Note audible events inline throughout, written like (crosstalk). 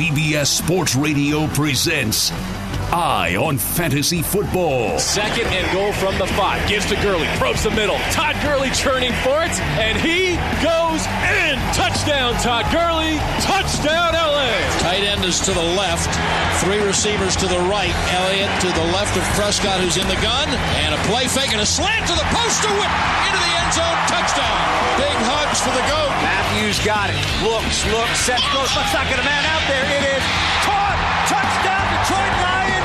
CBS Sports Radio presents Eye on Fantasy Football. Second and goal from the five. Gives to Gurley. Probes the middle. Todd Gurley churning for it. And he goes in. Touchdown, Todd Gurley. Touchdown, LA. Tight end is to the left. Three receivers to the right. Elliott to the left of Prescott, who's in the gun. And a play fake and a slant to the post to whip. Into the end zone. Touchdown. Big hugs for the GOAT. Matthews got it. Looks, looks, sets, goes. Let's not get a man out there. It is caught. Touchdown, Detroit Lions.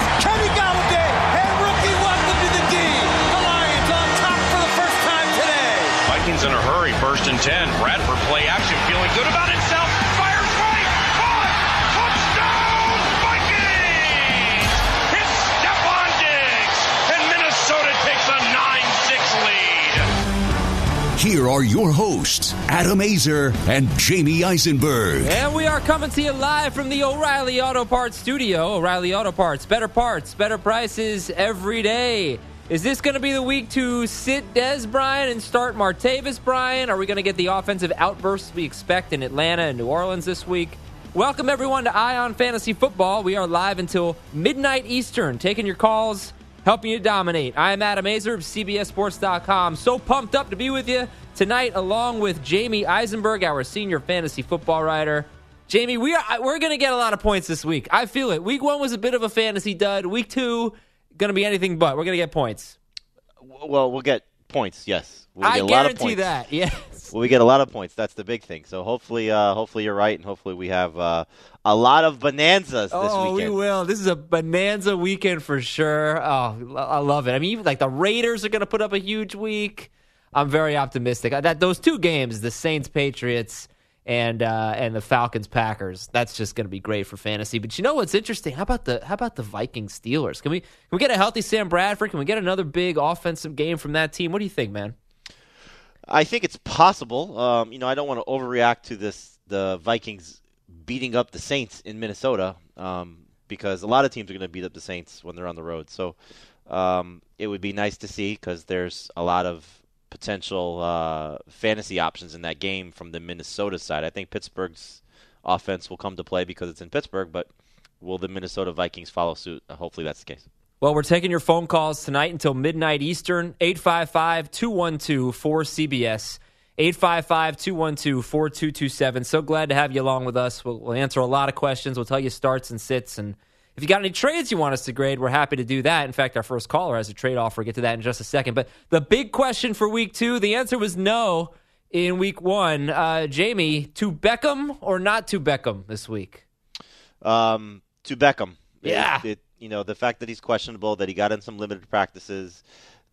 In a hurry, first and 10. Bradford play action, feeling good about himself. Fires right, caught, touchdown, Vikings! It's Stefon Diggs, and Minnesota takes a 9-6 lead. Here are your hosts, Adam Aizer and Jamey Eisenberg. And we are coming to you live from the O'Reilly Auto Parts studio. O'Reilly Auto Parts, better parts, better prices every day. Is this going to be the week to sit Dez Bryant and start Martavis Bryant? Are we going to get the offensive outbursts we expect in Atlanta and New Orleans this week? Welcome everyone to Eye on Fantasy Football. We are live until midnight Eastern, taking your calls, helping you dominate. I am Adam Aizer of CBSSports.com. So pumped up to be with you tonight, along with Jamey Eisenberg, our senior fantasy football writer. Jamey, we are we're going to get a lot of points this week. I feel it. Week one was a bit of a fantasy dud. Week two, going to be anything but. We're going to get points. Well, we'll get points. Yes, we'll I get a lot of guarantee points. that. (laughs) Yes. Well, we get a lot of points. That's the big thing. So hopefully, uh, hopefully you're right, and hopefully we have uh, a lot of bonanzas this weekend. Oh, we will. This is a bonanza weekend for sure. Oh, I love it. I mean, even like the Raiders are going to put up a huge week. I'm very optimistic. Uh, That those two games, the Saints Patriots and uh, and the Falcons Packers, that's just going to be great for fantasy. But you know what's interesting? How about the how about the Vikings Steelers? Can we can we get a healthy Sam Bradford? Can we get another big offensive game from that team? What do you think, man? I think it's possible. Um, you know, I don't want to overreact to this the Vikings beating up the Saints in Minnesota um, because a lot of teams are going to beat up the Saints when they're on the road. So um, it would be nice to see because there's a lot of potential uh, fantasy options in that game from the Minnesota side. I think Pittsburgh's offense will come to play because it's in Pittsburgh, but will the Minnesota Vikings follow suit? Uh, hopefully that's the case. Well, we're taking your phone calls tonight until midnight Eastern, 855 212 4CBS. 855 212 4227. So glad to have you along with us. We'll, we'll answer a lot of questions. We'll tell you starts and sits. And if you got any trades you want us to grade, we're happy to do that. In fact, our first caller has a trade offer. We'll get to that in just a second. But the big question for week two the answer was no in week one. Uh, Jamey, to Beckham or not to Beckham this week? Um, to Beckham. Yeah. It, you know, the fact that he's questionable, that he got in some limited practices,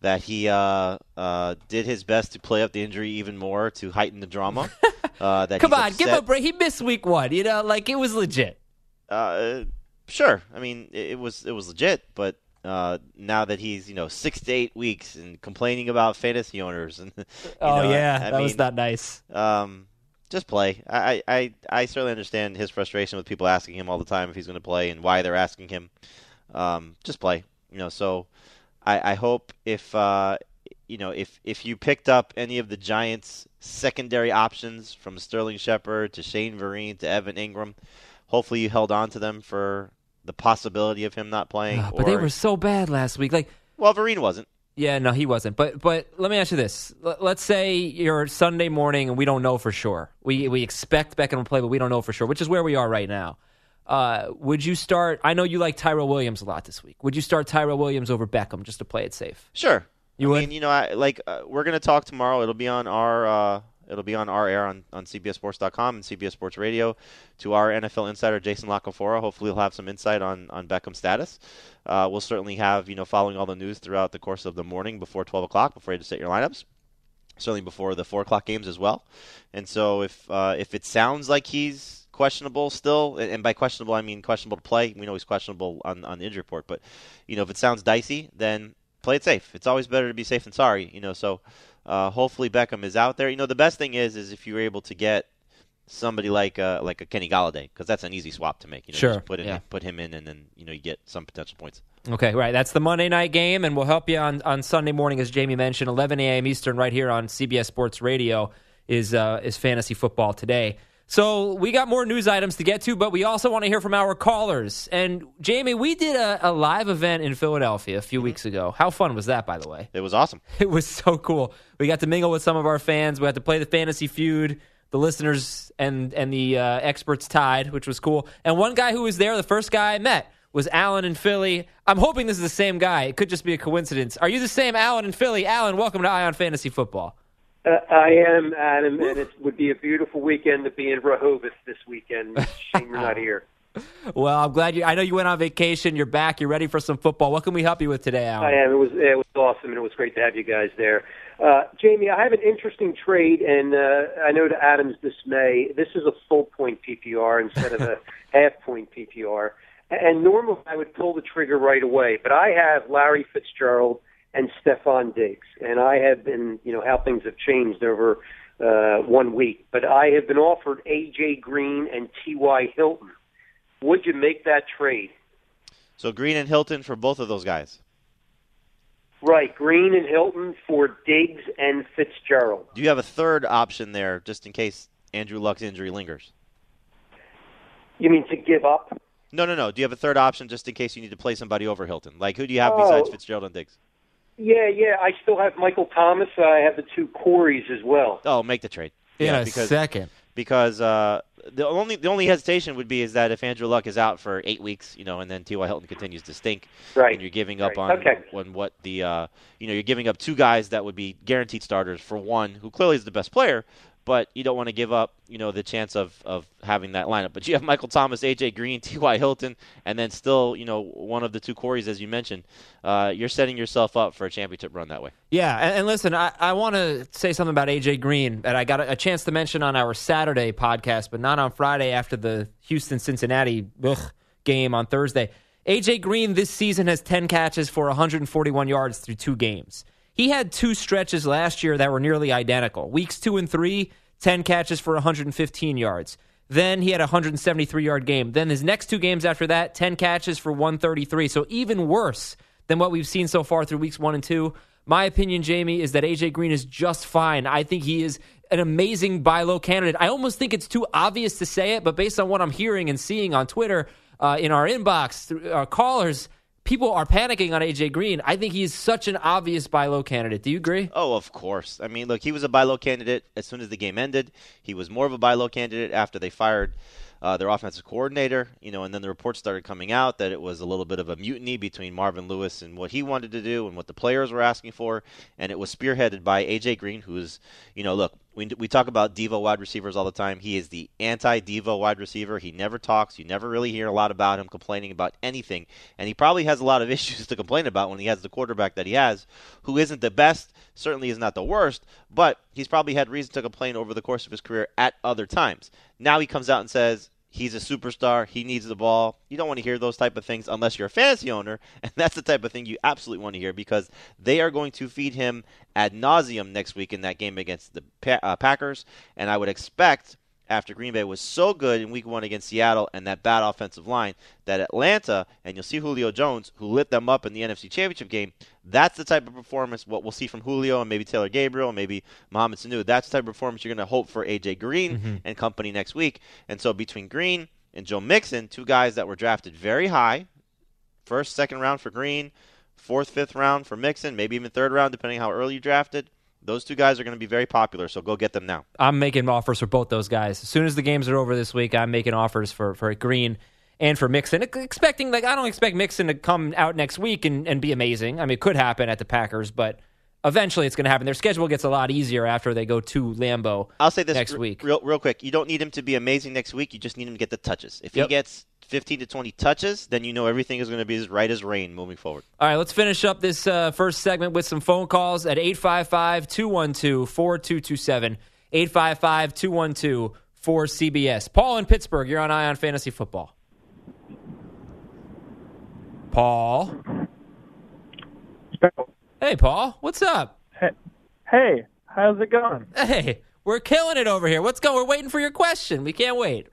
that he uh, uh, did his best to play up the injury even more to heighten the drama. (laughs) uh, that Come on, give him a break. He missed week one. You know, like it was legit. Sure. I mean, it, it was it was legit, but uh, now that he's you know six to eight weeks and complaining about fantasy owners and (laughs) you Oh, know, yeah. I that was not nice. um, just play. I, I, I certainly understand his frustration with people asking him all the time if he's going to play and why they're asking him. Um, just play. You know, so I, I hope if uh, you know if if you picked up any of the Giants' secondary options from Sterling Shepard to Shane Vereen to Evan Engram, hopefully you held on to them for the possibility of him not playing. Ah, but they were so bad last week. Like, well, Vereen wasn't. yeah, no, he wasn't. But but let me ask you this: L- Let's say you're Sunday morning and we don't know for sure. We we expect Beckham to play, but we don't know for sure, which is where we are right now. Uh, would you start? I know you like Tyrell Williams a lot this week. Would you start Tyrell Williams over Beckham just to play it safe? Sure. You I would? mean, you know, I, like uh, we're gonna talk tomorrow. It'll be on our uh, it'll be on our air on on CBSSports.com and CBS Sports Radio to our NFL insider Jason La Canfora. Hopefully, he'll have some insight on on Beckham's status. Uh, we'll certainly have you know following all the news throughout the course of the morning before 12 o'clock before you set your lineups. Certainly before the four o'clock games as well. And so if uh, if it sounds like he's questionable still, and by questionable I mean questionable to play. We know he's questionable on on the injury report, but you know if it sounds dicey, then play it safe. It's always better to be safe than sorry. You know, so uh, hopefully Beckham is out there. You know, the best thing is is if you're able to get somebody like uh, like a Kenny Golladay because that's an easy swap to make. You know, Sure, just put in, yeah. put him in, and then you know you get some potential points. Okay, right. That's the Monday night game, and we'll help you on, on Sunday morning, as Jamie mentioned, 11 a.m. Eastern, right here on CBS Sports Radio is uh, is fantasy football today. So we got more news items to get to, but we also want to hear from our callers. And Jamey, we did a, a live event in Philadelphia a few weeks ago. How fun was that, by the way? It was awesome. (laughs) It was so cool. We got to mingle with some of our fans. We got to play the fantasy feud. The listeners and and the uh, experts tied, which was cool. And one guy who was there, the first guy I met, was Alan in Philly. I'm hoping this is the same guy. It could just be a coincidence. Are you the same Alan in Philly? Alan, welcome to Eye on Fantasy Football. Uh, I am, Adam, and it would be a beautiful weekend to be in Rehoboth this weekend. (laughs) Shame you're not here. Well, I'm glad you. I know you went on vacation. You're back. You're ready for some football. What can we help you with today, Alan? I am. It was it was awesome, and it was great to have you guys there. Uh, Jamey, I have an interesting trade, and uh, I know to Adam's dismay, this is a full point PPR instead of a (laughs) half point PPR. And normally I would pull the trigger right away, but I have Larry Fitzgerald and Stefon Diggs, and I have been, you know, how things have changed over uh, one week. But I have been offered AJ Green and T.Y. Hilton. Would you make that trade? So Green and Hilton for both of those guys. Right, Green and Hilton for Diggs and Fitzgerald. Do you have a third option there, just in case Andrew Luck's injury lingers? You mean to give up? No, no, no. Do you have a third option just in case you need to play somebody over Hilton? Like who do you have besides Oh. Fitzgerald and Diggs? Yeah, yeah. I still have Michael Thomas. I have the two Coreys as well. Oh, make the trade. In yeah, a because second. because uh, the only the only hesitation would be is that if Andrew Luck is out for eight weeks, you know, and then T.Y. Hilton continues to stink, Right. and you're giving up Right. on Okay. on what the uh, you know you're giving up two guys that would be guaranteed starters for one who clearly is the best player, but you don't want to give up you know the chance of of having that lineup. But you have Michael Thomas, A.J. Green, (laughs) T.Y. Hilton, and then still you know one of the two Coreys as you mentioned. Uh, you're setting yourself up for a championship run that way. Yeah, and, and listen, I, I want to say something about AJ Green that I got a, a chance to mention on our Saturday podcast, but not on Friday after the Houston Cincinnati game on Thursday. AJ Green this season has 10 catches for 141 yards through two games. He had two stretches last year that were nearly identical. Weeks two and three, 10 catches for 115 yards. Then he had a 173 yard game. Then his next two games after that, 10 catches for 133. So even worse than what we've seen so far through weeks one and two. My opinion, Jamey, is that AJ Green is just fine. I think he is an amazing buy low candidate. I almost think it's too obvious to say it, but based on what I'm hearing and seeing on Twitter, uh, in our inbox, through our callers, people are panicking on AJ Green. I think he's such an obvious buy low candidate. Do you agree? Oh, of course. I mean, look, he was a buy low candidate as soon as the game ended. He was more of a buy low candidate after they fired uh, their offensive coordinator. You know, and then the reports started coming out that it was a little bit of a mutiny between Marvin Lewis and what he wanted to do and what the players were asking for, and it was spearheaded by AJ Green, who's, you know, look, we we talk about Devo wide receivers all the time. He is the anti-Devo wide receiver. He never talks. You never really hear a lot about him complaining about anything, and he probably has a lot of (laughs) issues to complain about when he has the quarterback that he has, who isn't the best, certainly is not the worst, but he's probably had reason to complain over the course of his career at other times. Now he comes out and says he's a superstar. He needs the ball. You don't want to hear those type of things unless you're a fantasy owner, (laughs) and that's the type of thing you absolutely want to hear because they are going to feed him ad nauseum next week in that game against the uh, Packers, and I would expect. After Green Bay was so good in Week One against Seattle and that bad offensive line, that Atlanta and you'll see Julio Jones, who lit them up in the NFC Championship game. That's the type of performance what we'll see from Julio and maybe Taylor Gabriel and maybe Mohamed Sanu. That's the type of performance you're going to hope for AJ Green mm-hmm. and company next week. And so between Green and Joe Mixon, two guys that were drafted very high, first, second round for Green, fourth, fifth round for Mixon, maybe even third round depending how early you drafted. Those two guys are going to be very popular, so go get them now. I'm making offers for both those guys. As soon as the games are over this week, I'm making offers for, for Green and for Mixon. Expecting like I don't expect Mixon to come out next week and, and be amazing. I mean, it could happen at the Packers, but eventually it's going to happen. Their schedule gets a lot easier after they go to Lambeau. I'll say this next r- week. real, real quick. You don't need him to be amazing next week. You just need him to get the touches. If Yep. he gets 15 to 20 touches, then you know everything is going to be as right as rain moving forward. All right, let's finish up this uh, first segment with some phone calls at 855 212 4227. 855 212 4CBS. Paul in Pittsburgh, you're on Eye on Fantasy Football. Paul. Hey, Paul. What's up? Hey, how's it going? Hey, we're killing it over here. What's going? We're waiting for your question. We can't wait.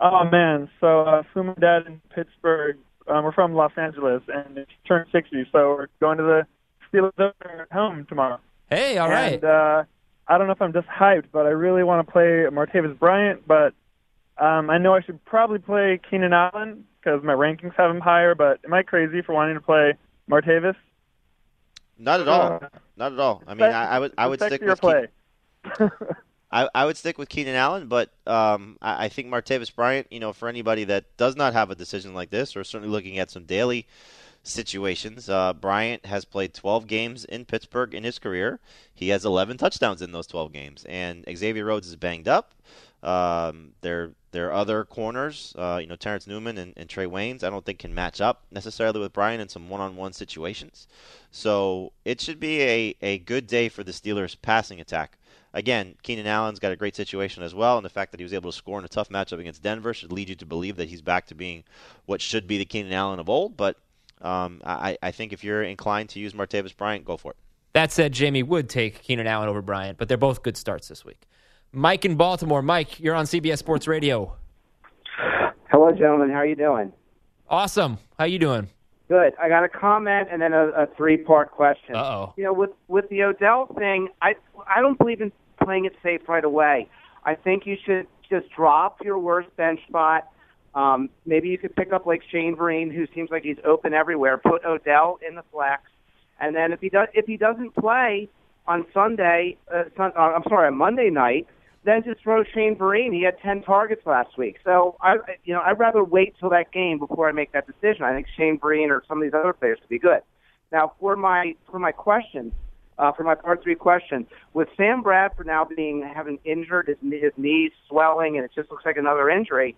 Oh man, so uh, Fu my dad in Pittsburgh. Um, we're from Los Angeles, and it's turned 60, so we're going to the Steelers home tomorrow. Hey, all right. And uh, I don't know if I'm just hyped, but I really want to play Martavis Bryant, but Um, I know I should probably play Keenan Allen because my rankings have him higher, but am I crazy for wanting to play Martavis? Not at all. Not at all. I mean, I, I would I would stick with play. Keenan, (laughs) I, I would stick with Keenan Allen, but um, I, I think Martavis Bryant. You know, for anybody that does not have a decision like this, or certainly looking at some daily situations, uh, Bryant has played 12 games in Pittsburgh in his career. He has 11 touchdowns in those 12 games, and Xavier Rhodes is banged up. Um, their their other corners, uh, you know, Terrence Newman and, and Trae Waynes, I don't think can match up necessarily with Brian in some one-on-one situations. So it should be a, a good day for the Steelers' passing attack. Again, Keenan Allen's got a great situation as well, and the fact that he was able to score in a tough matchup against Denver should lead you to believe that he's back to being what should be the Keenan Allen of old. But um, I, I think if you're inclined to use Martavis Bryant, go for it. That said, Jamey would take Keenan Allen over Bryant, but they're both good starts this week. Mike in Baltimore. Mike, you're on CBS Sports Radio. Hello, gentlemen. How are you doing? Awesome. How are you doing? Good. I got a comment and then a, a three-part question. Uh-oh. You know, with with the Odell thing, I I don't believe in playing it safe right away. I think you should just drop your worst bench spot. Um, maybe you could pick up like Shane Vereen, who seems like he's open everywhere. Put Odell in the flex, and then if he does if he doesn't play on Sunday, uh, sun, uh, I'm sorry, on Monday night, then just throw Shane Vereen. He had 10 targets last week. So I, you know, I'd rather wait till that game before I make that decision. I think Shane Vereen or some of these other players could be good. Now, for my for my question, uh, for my part three question, with Sam Bradford now being having injured his his knees swelling and it just looks like another injury,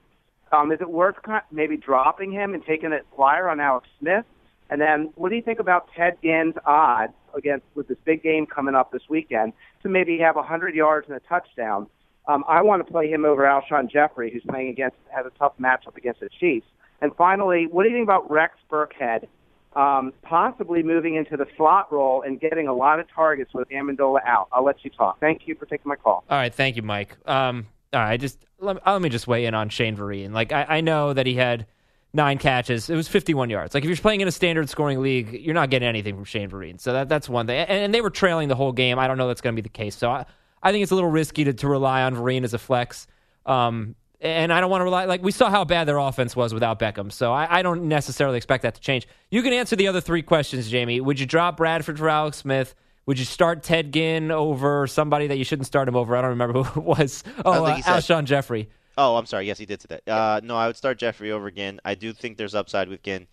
um, is it worth maybe dropping him and taking a flyer on Alex Smith? And then, what do you think about Ted Ginn's odds against with this big game coming up this weekend to maybe have 100 yards and a touchdown? Um, I want to play him over Alshon Jeffery, who's playing against has a tough matchup against the Chiefs. And finally, what do you think about Rex Burkhead um, possibly moving into the slot role and getting a lot of targets with Amendola out? I'll let you talk. Thank you for taking my call. All right, thank you, Mike. Um, all right, just let me, let me just weigh in on Shane Vereen. Like I, I know that he had nine catches. It was 51 yards. Like if you're playing in a standard scoring league, you're not getting anything from Shane Vereen. So that that's one thing. And, and they were trailing the whole game. I don't know that's going to be the case. So I, I think it's a little risky to, to rely on Vereen as a flex. Um, and I don't want to rely like we saw how bad their offense was without Beckham. So I, I don't necessarily expect that to change. You can answer the other three questions, Jamey. Would you drop Bradford for Alex Smith? Would you start Ted Ginn over somebody that you shouldn't start him over? I don't remember who it was. Oh, uh, Alshon Jeffery. Oh, I'm sorry. Yes, he did say that. Uh, no, I would start Jeffery over Ginn. I do think there's upside with Ginn,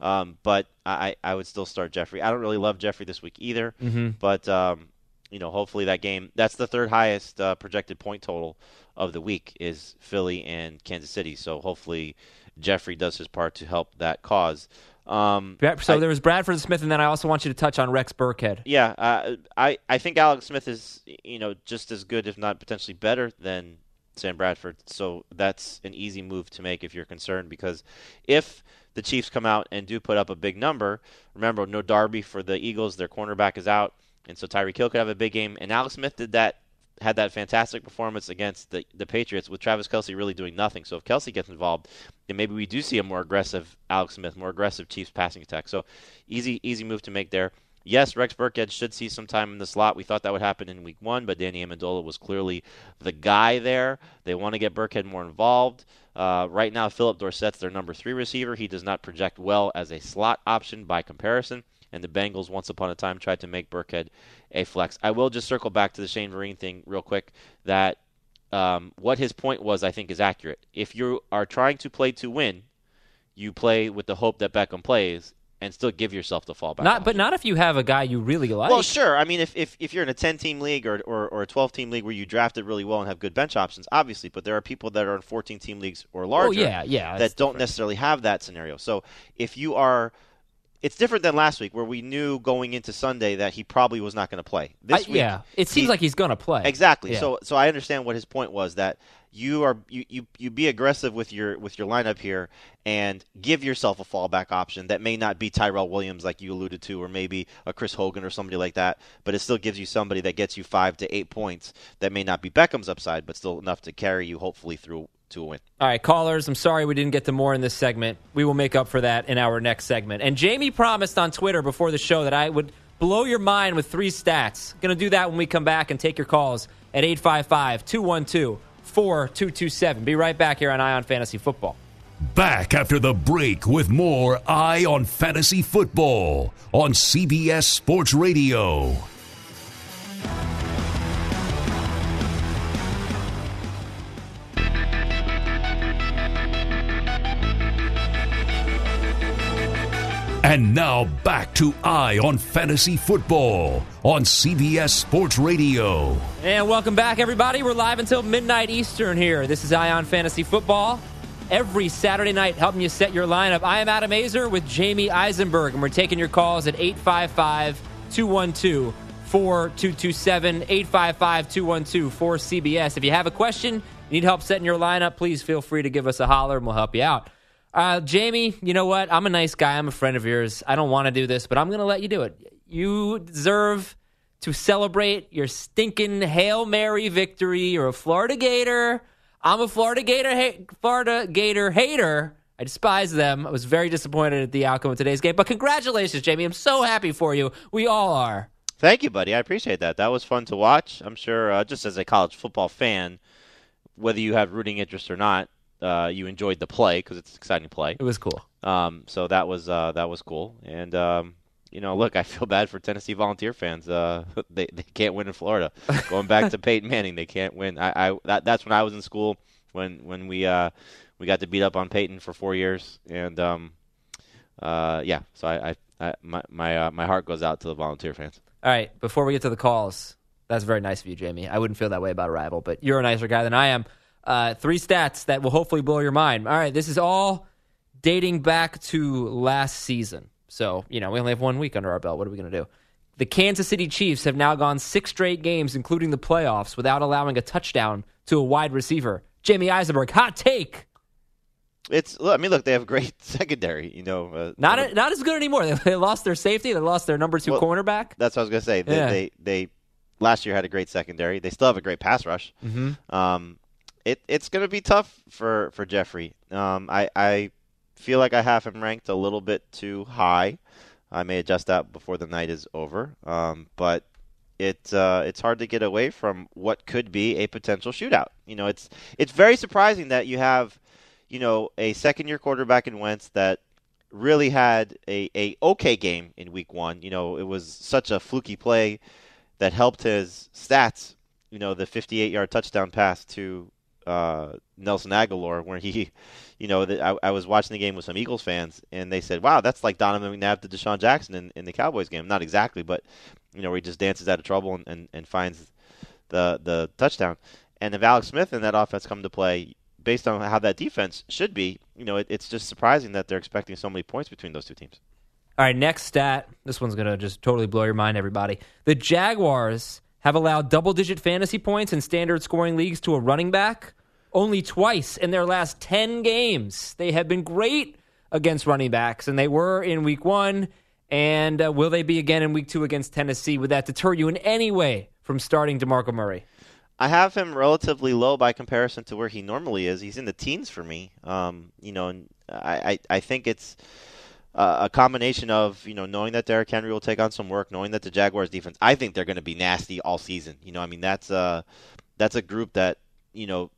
um, but I, I would still start Jeffery. I don't really love Jeffery this week either, Mhm. but um, you know, hopefully that game. That's the third highest uh, projected point total of the week is Philly and Kansas City. So hopefully Jeffery does his part to help that cause. Um, So I- there was Bradford Smith, and then I also want you to touch on Rex Burkhead. yeah, uh, I I think Alex Smith is you know just as good, if not potentially better than Sam Bradford. So that's an easy move to make if you're concerned because if the Chiefs come out and do put up a big number, remember no Darby for the Eagles, their cornerback is out, and so Tyreek Hill could have a big game. And Alex Smith did that had that fantastic performance against the the Patriots with Travis Kelce really doing nothing. So if Kelce gets involved, then maybe we do see a more aggressive Alex Smith, more aggressive Chiefs passing attack. So easy easy move to make there. Yes, Rex Burkhead should see some time in the slot. We thought that would happen in week one, but Danny Amendola was clearly the guy there. They want to get Burkhead more involved. Uh, right now, Philip Dorsett's their number three receiver. He does not project well as a slot option by comparison, and the Bengals, once upon a time, tried to make Burkhead a flex. I will just circle back to the Shane Vereen thing real quick. That um, what his point was, I think, is accurate. If you are trying to play to win, you play with the hope that Beckham plays and still give yourself the fallback. Not, but not if you have a guy you really like. Well, sure. I mean, if, if, if you're in a 10 team league or, or, or a 12 team league where you drafted really well and have good bench options, obviously, but there are people that are in 14 team leagues or larger Oh, yeah, yeah, that don't necessarily have that scenario. So if you are. It's different than last week where we knew going into Sunday that he probably was not going to play. This I- week, yeah, it seems like he's going to play. Exactly. Yeah. So so I understand what his point was that you are you, you you be aggressive with your with your lineup here and give yourself a fallback option that may not be Tyrell Williams like you alluded to or maybe a Chris Hogan or somebody like that, but it still gives you somebody that gets you 5 to 8 points that may not be Beckham's upside but still enough to carry you hopefully through to a win. All right, callers, I'm sorry we didn't get to more in this segment. We will make up for that in our next segment. And Jamey promised on Twitter before the show that I would blow your mind with three stats. Going to do that when we come back and take your calls at 855 212 4227. Be right back here on Eye on Fantasy Football. Back after the break with more Eye on Fantasy Football on CBS Sports Radio. And now back to Eye on Fantasy Football on CBS Sports Radio. And welcome back, everybody. We're live until midnight Eastern here. This is Eye on Fantasy Football. Every Saturday night, helping you set your lineup. I am Adam Aizer with Jamey Eisenberg, and we're taking your calls at 855 212 4227. 855 212 4CBS. If you have a question, you need help setting your lineup, please feel free to give us a holler and we'll help you out. Uh, Jamey, you know what? I'm a nice guy. I'm a friend of yours. I don't want to do this, but I'm going to let you do it. You deserve to celebrate your stinking Hail Mary victory. You're a Florida Gator. I'm a Florida Gator, ha- Florida Gator hater. I despise them. I was very disappointed at the outcome of today's game. But congratulations, Jamie. I'm so happy for you. We all are. Thank you, buddy. I appreciate that. That was fun to watch. I'm sure, uh, just as a college football fan, whether you have rooting interest or not, uh, you enjoyed the play because it's exciting play. It was cool. Um, so that was uh, that was cool. And um, you know, look, I feel bad for Tennessee Volunteer fans. Uh, (laughs) they they can't win in Florida. (laughs) Going back to Peyton Manning, they can't win. I, I that, that's when I was in school when when we uh, we got to beat up on Peyton for four years. And um, uh, yeah, so I, I, I my my uh, my heart goes out to the Volunteer fans. All right, before we get to the calls, that's very nice of you, Jamey. I wouldn't feel that way about a rival, but you're a nicer guy than I am. Uh, three stats that will hopefully blow your mind. All right, this is all dating back to last season. So, you know, we only have one week under our belt. What are we going to do? The Kansas City Chiefs have now gone six straight games, including the playoffs, without allowing a touchdown to a wide receiver. Jamey Eisenberg, hot take. It's. look, I mean, look, they have great (laughs) secondary. You know, uh, Not a, not as good anymore. They, they lost their safety. They lost their number two Well, cornerback. That's what I was gonna say. They, Yeah. they they last year had a great secondary. They still have a great pass rush. Mhm. Um, it it's gonna be tough for for Jeffery. Um, I I feel like I have him ranked a little bit too high. I may adjust that before the night is over. Um, but it uh, it's hard to get away from what could be a potential shootout. You know, it's it's very surprising that you have, you know, a second year quarterback in Wentz that really had a, a okay game in week one. You know, it was such a fluky play that helped his stats. You know, the 58 yard touchdown pass to uh, Nelson Agholor, where he, (laughs) you know, the, I, I was watching the game with some Eagles fans, and they said, "Wow, that's like Donovan McNabb to DeSean Jackson in, in the Cowboys game." Not exactly, but you know, where he just dances out of trouble and, and, and finds the the touchdown. And if Alex Smith and that offense come to play, based on how that defense should be, you know, it, it's just surprising that they're expecting so many points between those two teams. All right, next stat. This one's going to just totally blow your mind, everybody. The Jaguars have allowed double digit fantasy points in standard scoring leagues to a running back only twice in their last 10 games. They have been great against running backs, and they were in week one. And uh, will they be again in week two against Tennessee? Would that deter you in any way from starting DeMarco Murray? I have him relatively low by comparison to where he normally is. He's in the teens for me. Um, you know, and I, I, I think it's uh, a combination of you know knowing that Derrick Henry will take on some work, knowing that the Jaguars defense. I think they're going to be nasty all season. You know, I mean that's uh that's a group that you know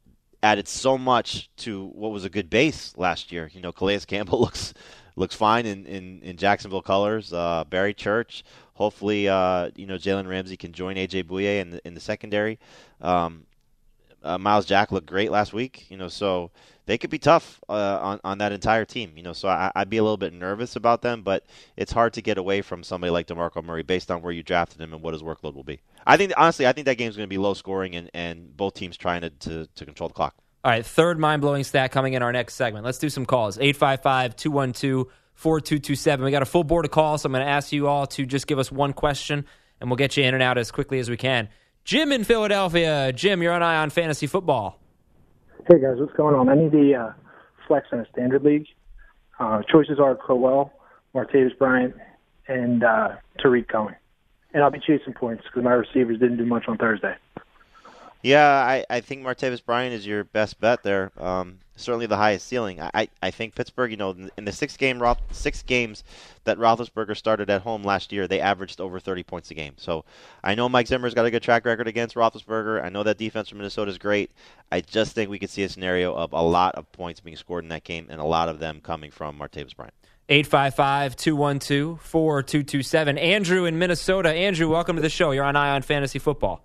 added so much to what was a good base last year. You know, Calais Campbell (laughs) looks looks fine in, in, in Jacksonville colors. Uh, Barry Church, hopefully, uh, you know Jalen Ramsey can join AJ Bouye in the in the secondary. Um, uh, Myles Jack looked great last week, you know, so they could be tough uh, on on that entire team, you know. So I, I'd be a little bit nervous about them, but it's hard to get away from somebody like Demarco Murray based on where you drafted him and what his workload will be. I think honestly, I think that game's going to be low scoring and, and both teams trying to, to, to control the clock. All right, third mind blowing stat coming in our next segment. Let's do some calls 855 212 4227. We got a full board of calls, so I'm going to ask you all to just give us one question, and we'll get you in and out as quickly as we can. Jim in Philadelphia. Jim, you're on Eye on Fantasy Football. Hey guys, what's going on? I need the uh, flex in a standard league. Uh, choices are Crowell, Martavis Bryant, and uh, Tarik Cohen. And I'll be chasing points because my receivers didn't do much on Thursday. Yeah, I, I think Martavis Bryant is your best bet there. Um, certainly the highest ceiling. I, I, think Pittsburgh, you know, in, the six game six games that Roethlisberger started at home last year, they averaged over 30 points a game. So I know Mike Zimmer's got a good track record against Roethlisberger. I know that defense from Minnesota is great. I just think we could see a scenario of a lot of points being scored in that game, and a lot of them coming from Martavis Bryant. 855 212 4227. Andrew in Minnesota. Andrew, welcome to the show. You're on Eye on Fantasy Football.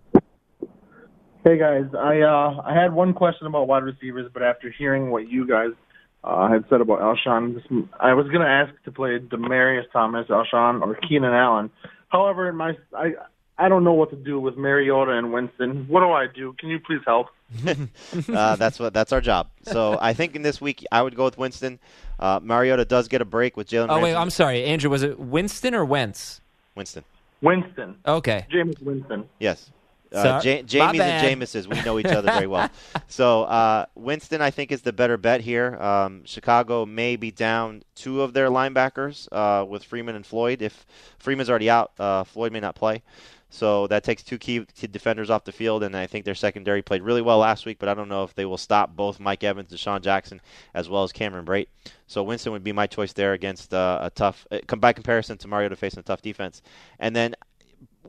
Hey guys, I uh, I had one question about wide receivers, but after hearing what you guys uh, had said about Alshon, I was going to ask to play Demaryius Thomas, Alshon, or Keenan Allen. However, in my I I don't know what to do with Mariota and Winston. What do I do? Can you please help? (laughs) uh, that's what that's our job. So I think in this week I would go with Winston. Uh, Mariota does get a break with Jalen. Oh, wait, I'm sorry. Andrew, was it Winston or Wentz? Winston. Winston. Okay. Jameis Winston. Yes. Uh, Jamie's and Jameses, we know each other very well. (laughs) So uh, Winston, I think, is the better bet here. Um, Chicago may be down two of their linebackers uh, with Freeman and Floyd. If Freeman's already out, uh, Floyd may not play. So that takes two key defenders off the field, and I think their secondary played really well last week. But I don't know if they will stop both Mike Evans, DeSean Jackson, as well as Cameron Brate. So Winston would be my choice there against uh, a tough, uh, by comparison to Mariota facing a tough defense. And then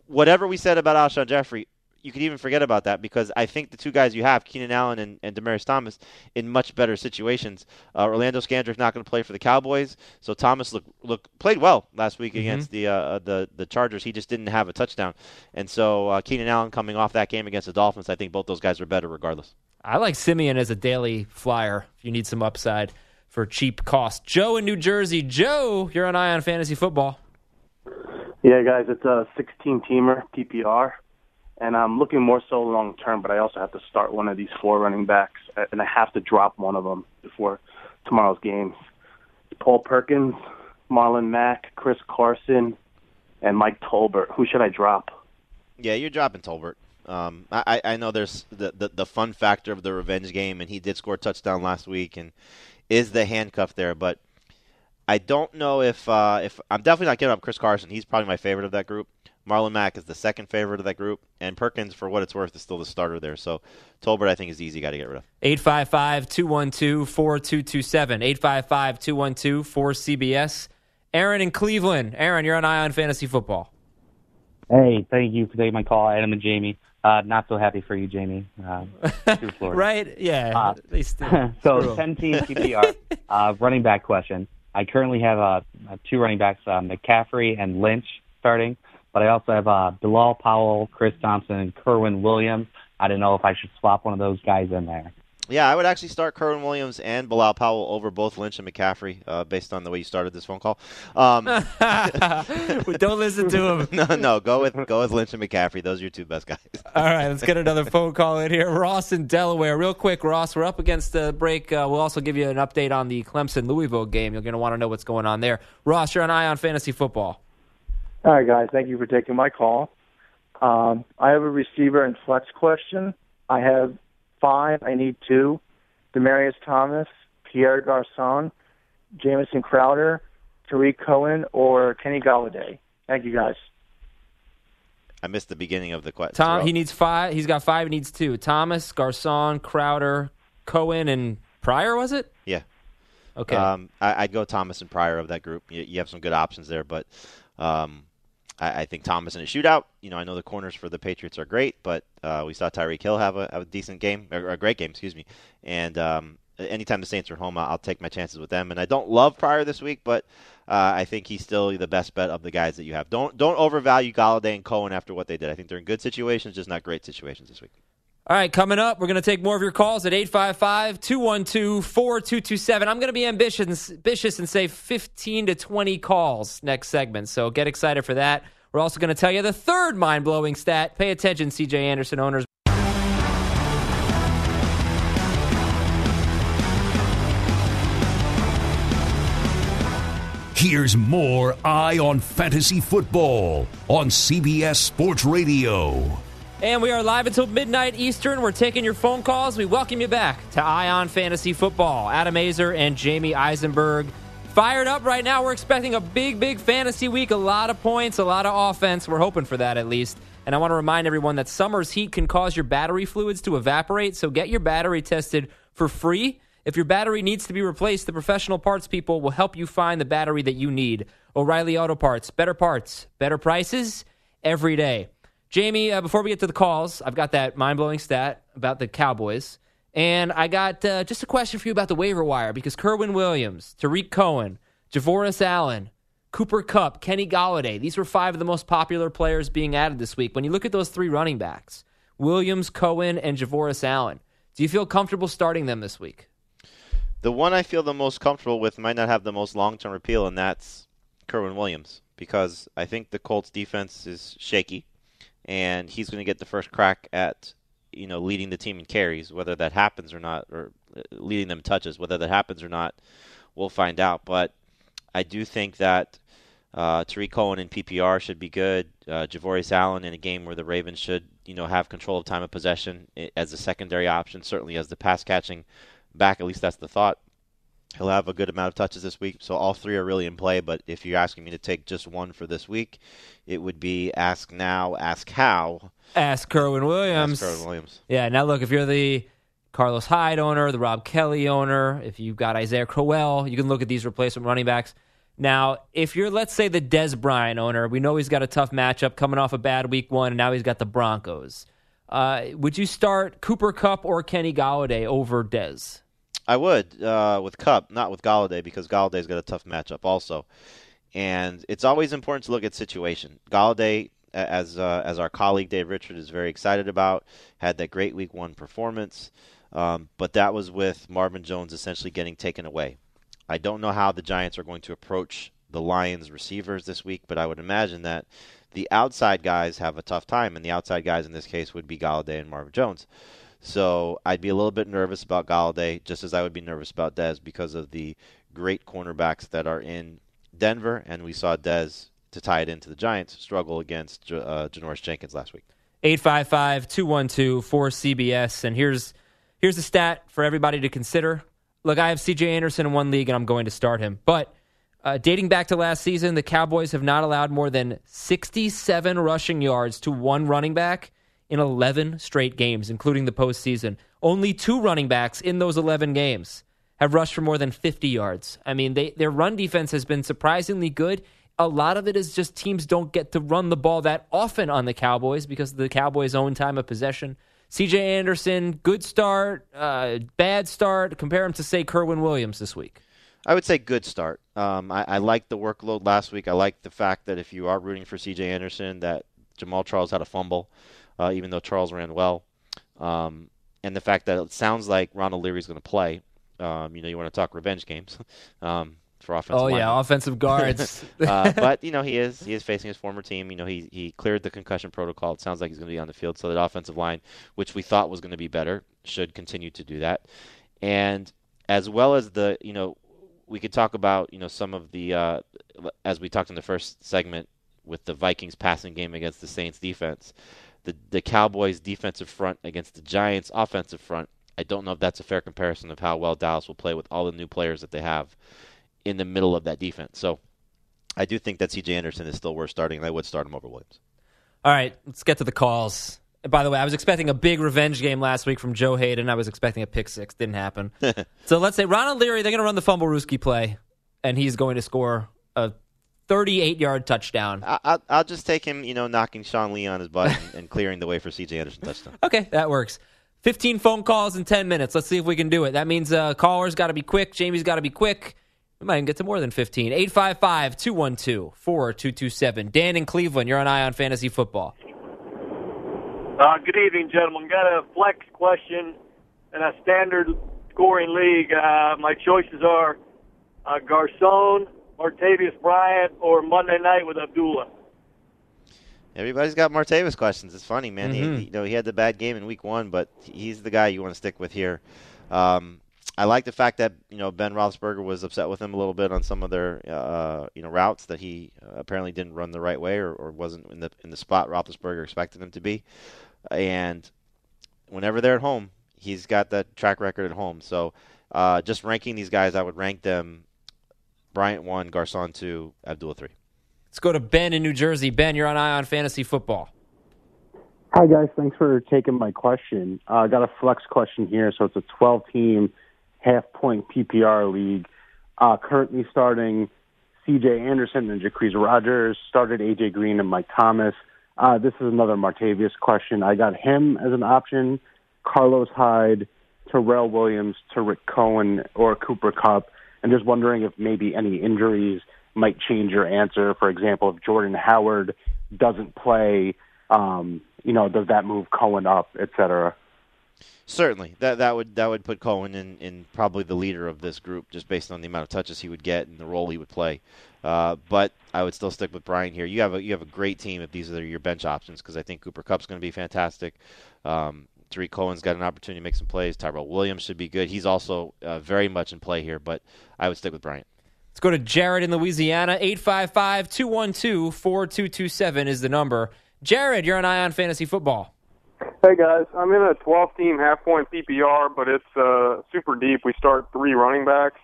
whatever we said about Alshon Jeffery, you could even forget about that because I think the two guys you have, Keenan Allen and, and Demaryius Thomas, in much better situations. Uh, Orlando Scandrick's not going to play for the Cowboys, so Thomas look look played well last week Mhm. against the uh, the the Chargers. He just didn't have a touchdown, and so uh, Keenan Allen coming off that game against the Dolphins, I think both those guys are better regardless. I like Simeon as a daily flyer if you need some upside for cheap cost. Joe in New Jersey. Joe, you're an eye on Eye on Fantasy Football. Yeah, guys, it's a 16 teamer PPR, and I'm looking more so long term, but I also have to start one of these four running backs, and I have to drop one of them before tomorrow's games. Paul Perkins, Marlon Mack, Chris Carson, and Mike Tolbert. Who should I drop? Yeah, you're dropping Tolbert. Um, I, I know there's the, the the fun factor of the revenge game, and he did score a touchdown last week, and is the handcuff there. But I don't know if uh, if I'm definitely not giving up Chris Carson. He's probably my favorite of that group. Marlon Mack is the second favorite of that group, and Perkins, for what it's worth, is still the starter there. So Tolbert, I think, is the easy guy to get rid of. 855 212 4227. 855 212 4CBS. Aaron in Cleveland. Aaron, you're on Eye on Fantasy Football. Hey, thank you for taking my call, Adam and Jamey. Uh, not so happy for you, Jamey. Um, through Florida. Right? Yeah. Uh, they still (laughs) screw so 'em. 10 team PPR (laughs) uh, running back question. I currently have uh, uh, two running backs, uh, McCaffrey and Lynch starting, but I also have uh, Bilal Powell, Chris Thompson, and Kerwynn Williams. I don't know if I should swap one of those guys in there. Yeah, I would actually start Kerwynn Williams and Bilal Powell over both Lynch and McCaffrey, uh, based on the way you started this phone call. Um, (laughs) (laughs) Don't listen to him. (laughs) no, no, go with go with Lynch and McCaffrey. Those are your two best guys. All right, let's get another phone call in here. Ross in Delaware. Real quick, Ross, we're up against the break. Uh, we'll also give you an update on the Clemson Louisville game. You're going to want to know what's going on there. Ross, you're an eye on Eye on Fantasy Football. All right, guys. Thank you for taking my call. Um, I have a receiver and flex question. I have five. I need two. Demaryius Thomas, Pierre Garcon, Jamison Crowder, Tarik Cohen, or Kenny Golladay. Thank you, guys. I missed the beginning of the question. Tom, he needs five. He's got five. He needs two. Thomas, Garcon, Crowder, Cohen, and Pryor. Was it? Yeah. Okay. Um, I, I'd go Thomas and Pryor of that group. You, you have some good options there, but um, I, I think Thomas in a shootout. You know, I know the corners for the Patriots are great, but uh, we saw Tyreek Hill have a, a decent game, a great game, excuse me. And um, anytime the Saints are home, I'll, I'll take my chances with them. And I don't love Pryor this week, but uh, I think he's still the best bet of the guys that you have. Don't don't overvalue Golladay and Cohen after what they did. I think they're in good situations, just not great situations this week. All right, coming up, we're going to take more of your calls at 855 212 4227. I'm going to be ambitious, ambitious and say 15 to 20 calls next segment, so get excited for that. We're also going to tell you the third mind blowing stat. Pay attention, CJ Anderson owners. Here's more Eye on Fantasy Football on CBS Sports Radio. And we are live until midnight Eastern. We're taking your phone calls. We welcome you back to Eye on Fantasy Football. Adam Aizer and Jamey Eisenberg fired up right now. We're expecting a big, big fantasy week. A lot of points, a lot of offense. We're hoping for that at least. And I want to remind everyone that summer's heat can cause your battery fluids to evaporate. So get your battery tested for free. If your battery needs to be replaced, the professional parts people will help you find the battery that you need. O'Reilly Auto Parts, better parts, better prices every day. Jamey, uh, before we get to the calls, I've got that mind blowing stat about the Cowboys. And I got uh, just a question for you about the waiver wire because Kerwynn Williams, Tarik Cohen, Javorius Allen, Cooper Kupp, Kenny Golladay, these were five of the most popular players being added this week. When you look at those three running backs, Williams, Cohen, and Javorius Allen, do you feel comfortable starting them this week? The one I feel the most comfortable with might not have the most long term appeal, and that's Kerwynn Williams, because I think the Colts defense is shaky, and he's going to get the first crack at you know leading the team in carries. Whether that happens or not, or uh, leading them touches, whether that happens or not, we'll find out. But I do think that uh, Tarik Cohen in PPR should be good. Uh, Allen in a game where the Ravens should, you know, have control of time of possession as a secondary option, certainly as the pass catching back. At least that's the thought. He'll have a good amount of touches this week, so all three are really in play. But if you're asking me to take just one for this week, it would be ask now, ask how. Ask Kerwynn Williams. Ask Kerwynn Williams. Yeah. Now look, if you're the Carlos Hyde owner, the Rob Kelley owner, if you've got Isaiah Crowell, you can look at these replacement running backs. Now, if you're, let's say, the Dez Bryant owner, we know he's got a tough matchup coming off a bad week one, and now he's got the Broncos. Uh, would you start Cooper Kupp or Kenny Golladay over Dez? I would uh, with Kupp, not with Golladay, because Golladay's got a tough matchup also. And it's always important to look at situation. Golladay, as uh, as our colleague Dave Richard is very excited about, had that great week one performance, um, but that was with Marvin Jones essentially getting taken away. I don't know how the Giants are going to approach the Lions receivers this week, but I would imagine that the outside guys have a tough time, and the outside guys in this case would be Golladay and Marvin Jones. So I'd be a little bit nervous about Golladay, just as I would be nervous about Dez because of the great cornerbacks that are in Denver, and we saw Dez to tie it into the Giants struggle against uh, Janoris Jenkins last week. 855-212-4CBS, and here's here's a stat for everybody to consider. Look, I have C.J. Anderson in one league, and I'm going to start him, but. Uh, dating back to last season, the Cowboys have not allowed more than 67 rushing yards to one running back in 11 straight games, including the postseason. Only two running backs in those 11 games have rushed for more than 50 yards. I mean, they, their run defense has been surprisingly good. A lot of it is just teams don't get to run the ball that often on the Cowboys because of the Cowboys' own time of possession. CJ Anderson, good start, uh, bad start. Compare him to, say, Kerwynn Williams this week. I would say good start. Um, I, I like the workload last week. I like the fact that if you are rooting for CJ Anderson, that Jamaal Charles had a fumble uh, even though Charles ran well. Um, and the fact that it sounds like Ronald Leary is going to play. Um, you know, you want to talk revenge games (laughs) um, for offensive. Oh linemen. yeah, offensive guards. (laughs) uh, (laughs) but you know, he is he is facing his former team. You know, he he cleared the concussion protocol. It sounds like he's going to be on the field. So that offensive line, which we thought was going to be better, should continue to do that. And as well as the you know, we could talk about you know some of the uh, as we talked in the first segment with the Vikings passing game against the Saints defense the the Cowboys defensive front against the Giants offensive front. I don't know if that's a fair comparison of how well Dallas will play with all the new players that they have in the middle of that defense. So I do think that C.J. Anderson is still worth starting, and I would start him over Williams. All right, let's get to the calls. By the way, I was expecting a big revenge game last week from Joe Haden. I was expecting a pick six. Didn't happen. (laughs) so let's say Ronald Leary, they're going to run the fumblerooski play, and he's going to score a 38 yard touchdown. I, will just take him, you know, knocking Sean Lee on his butt and, and clearing the way for CJ Anderson touchdown. (laughs) Okay, that works. 15 phone calls in 10 minutes. Let's see if we can do it. That means uh, callers got to be quick. Jamey's got to be quick. We might even get to more than 15. 855 212 4227. Dan in Cleveland, you're on Eye on Fantasy Football. Uh, good evening, gentlemen. Got a flex question in a standard scoring league. Uh, my choices are uh, Garcon, Martavis Bryant or Monday night with Abdullah? Everybody's got Martavis questions. It's funny, man. Mm-hmm. He, you know, he had the bad game in week one, but he's the guy you want to stick with here. Um, I like the fact that you know Ben Roethlisberger was upset with him a little bit on some of their uh, you know routes that he uh, apparently didn't run the right way or, or wasn't in the in the spot Roethlisberger expected him to be. And whenever they're at home, he's got that track record at home. So uh, just ranking these guys, I would rank them Bryant one, Garcon two, Abdullah three. Let's go to Ben in New Jersey. Ben, you're on Eye on Fantasy Football. Hi guys, thanks for taking my question. Uh, I got a flex question here. So it's a 12 team half point PPR league. Uh, currently starting C.J. Anderson and Jacquizz Rodgers. Started A.J. Green and Mike Thomas. Uh, this is another Martavis question. I got him as an option. Carlos Hyde, Tyrell Williams, Tarik Cohen, or Cooper Kupp. And just wondering if maybe any injuries might change your answer. For example, if Jordan Howard doesn't play, um, you know, does that move Cohen up, et cetera? Certainly, that that would that would put Cohen in, in probably the leader of this group, just based on the amount of touches he would get and the role he would play. Uh, but I would still stick with Brian here. You have a you have a great team if these are your bench options because I think Cooper Kupp's going to be fantastic. Um, Tarik Cohen's got an opportunity to make some plays. Tyrell Williams should be good. He's also uh, very much in play here, but I would stick with Bryant. Let's go to Jared in Louisiana. 855 212 4227 is the number. Jared, you're on Eye on Fantasy Football. Hey guys, I'm in a 12 team half point PPR, but it's uh, super deep. We start three running backs.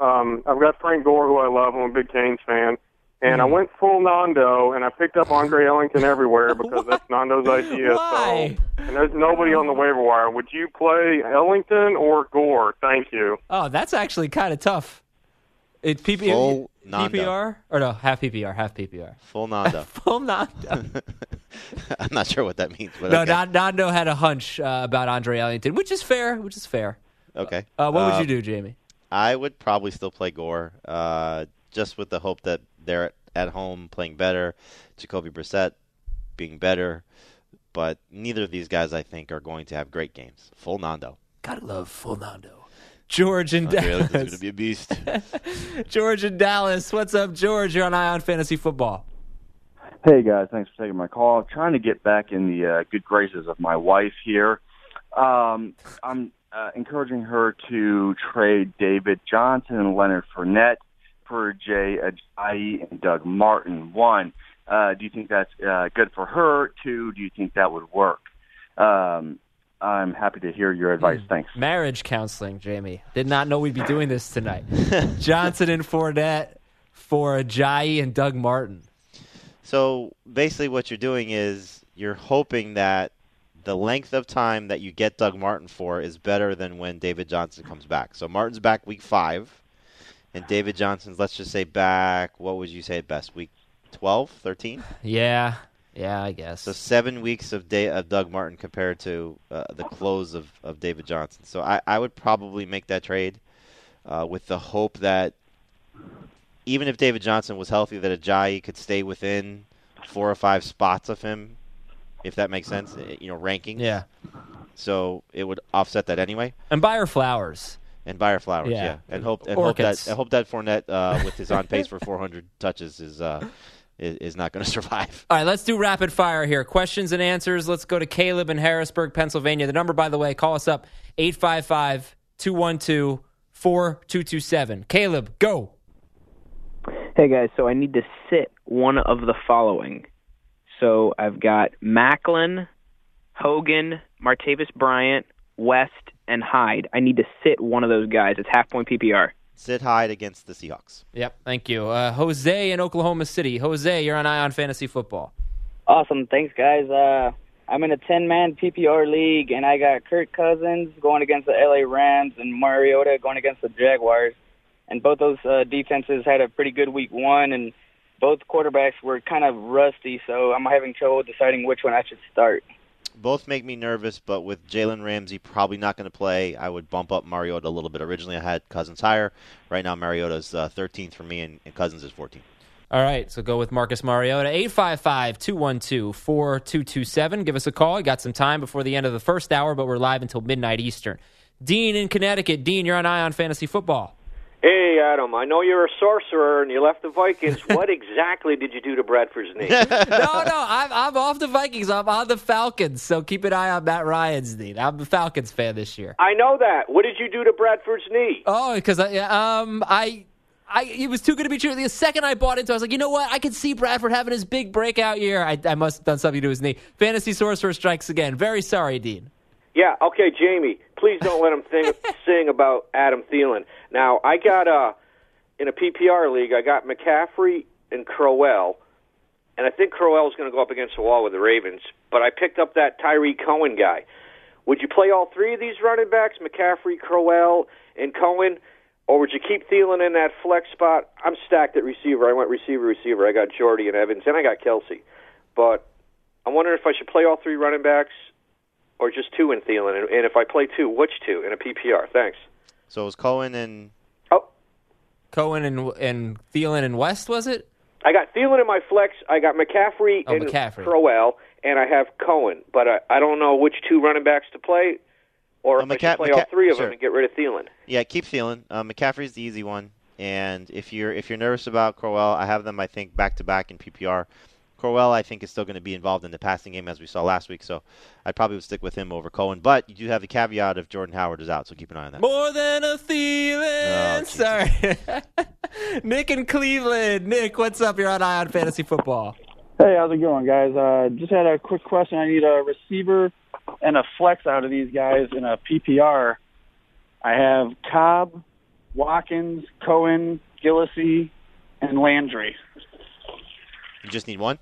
Um, I've got Frank Gore, who I love. I'm a big Canes fan. And I went full Nando, and I picked up Andre Ellington everywhere (laughs) because that's Nando's idea. Why? So, and there's nobody on the waiver wire. Would you play Ellington or Gore? Thank you. Oh, that's actually kind of tough. It's PP- Full Nando. PPR? Or no, half PPR, half PPR. Full Nando. (laughs) Full Nando. (laughs) I'm not sure what that means, but no, okay. Nan- Nando had a hunch uh, about Andre Ellington, which is fair, which is fair. okay. Uh, what would Uh, you do, Jamey? I would probably still play Gore, uh, just with the hope that they're at, at home playing better, Jacoby Brissett being better, but neither of these guys I think are going to have great games. Full Nando. Gotta love full Nando. George in Andre Ellington's Dallas. going to be a beast. (laughs) George in Dallas. What's up, George? You're on Eye on Fantasy Football. Hey guys, thanks for taking my call. I'm trying to get back in the uh, good graces of my wife here. Um, I'm uh, encouraging her to trade David Johnson and Leonard Fournette for Jay Ajayi and Doug Martin. One, uh, do you think that's uh, good for her? Two, do you think that would work? Um, I'm happy to hear your advice. Thanks. Marriage counseling, Jamey. Did not know we'd be doing this tonight. (laughs) Johnson and Fournette for Ajayi and Doug Martin. So basically, what you're doing is you're hoping that the length of time that you get Doug Martin for is better than when David Johnson comes back. So Martin's back week five, and David Johnson's, let's just say, back, what would you say best, week 12, 13? Yeah, yeah, I guess. So seven weeks of, day, of Doug Martin compared to uh, the close of, of David Johnson. So I, I would probably make that trade uh, with the hope that even if David Johnson was healthy, that Ajayi could stay within four or five spots of him, if that makes sense. eh, You know, ranking. Yeah. So it would offset that anyway. And buy her flowers. And buy her flowers, Yeah. yeah. And hope and hope that Orchids. I hope that Fournette uh, with his on pace for 400 (laughs) touches is uh, is, is not going (laughs) to survive. All right, let's do rapid fire here. Questions and answers. Let's go to Caleb in Harrisburg, Pennsylvania. The number, by the way, call us up 855 212 4227. Caleb, go. Hey guys, so I need to sit one of the following. So I've got Maclin, Hogan, Martavis Bryant, West, and Hyde. I need to sit one of those guys. It's half point PPR. Sit Hyde against the Seahawks. Yep, thank you. Uh, Jose in Oklahoma City. Jose, you're on Eye on Fantasy Football. Awesome. Thanks, guys. Uh, I'm in a 10 man PPR league, and I got Kirk Cousins going against the LA Rams and Mariota going against the Jaguars. And both those uh, defenses had a pretty good week one, and both quarterbacks were kind of rusty, so I'm having trouble deciding which one I should start. Both make me nervous, but with Jalen Ramsey probably not going to play, I would bump up Mariota a little bit. Originally, I had Cousins higher. Right now, Mariota's uh, 13th for me, and, and Cousins is 14th. All right, so go with Marcus Mariota. 855 212 4227. Give us a call. You got some time before the end of the first hour, but we're live until midnight Eastern. Dean in Connecticut. Dean, you're on Eye on Fantasy Football. Hey, Adam, I know you're a sorcerer and you left the Vikings. (laughs) what exactly did you do to Bradford's knee? (laughs) no, no, I'm, I'm off the Vikings. I'm on the Falcons, so keep an eye on Matt Ryan's knee. I'm a Falcons fan this year. I know that. What did you do to Bradford's knee? Oh, because I, um, I, I, it was too good to be true. The second I bought into, it, I was like, you know what? I could see Bradford having his big breakout year. I, I must have done something to his knee. Fantasy Sorcerer strikes again. Very sorry, Dean. Yeah, okay, Jamey, please don't let him think, (laughs) sing about Adam Thielen. Now, I got uh, in a PPR league, I got McCaffrey and Crowell, and I think Crowell's going to go up against the wall with the Ravens, but I picked up that Tyree Cohen guy. Would you play all three of these running backs, McCaffrey, Crowell, and Cohen, or would you keep Thielen in that flex spot? I'm stacked at receiver. I went receiver, receiver. I got Jordy and Evans, and I got Kelce. But I'm wondering if I should play all three running backs or just two in Thielen, and if I play two, which two in a PPR? Thanks. So it was Cohen and oh, Cohen and and Thielen and West was it? I got Thielen in my flex. I got McCaffrey Oh, and McCaffrey. Crowell, and I have Cohen. But I, I don't know which two running backs to play, or if I McCa- should play all three of sure. them and get rid of Thielen. Yeah, keep Thielen. Uh, McCaffrey's the easy one, and if you're if you're nervous about Crowell, I have them I think back to back in PPR. Crowell I think is still going to be involved in the passing game as we saw last week, so I probably would stick with him over Cohen. But you do have the caveat if Jordan Howard is out, so keep an eye on that. More than a Thielen. Oh, Sorry. (laughs) Nick in Cleveland. Nick, what's up? You're on Eye on Fantasy Football. Hey, how's it going, guys? Uh, just had a quick question. I need a receiver and a flex out of these guys in a PPR. I have Cobb, Watkins, Cohen, Gillislee, and Landry. You just need one.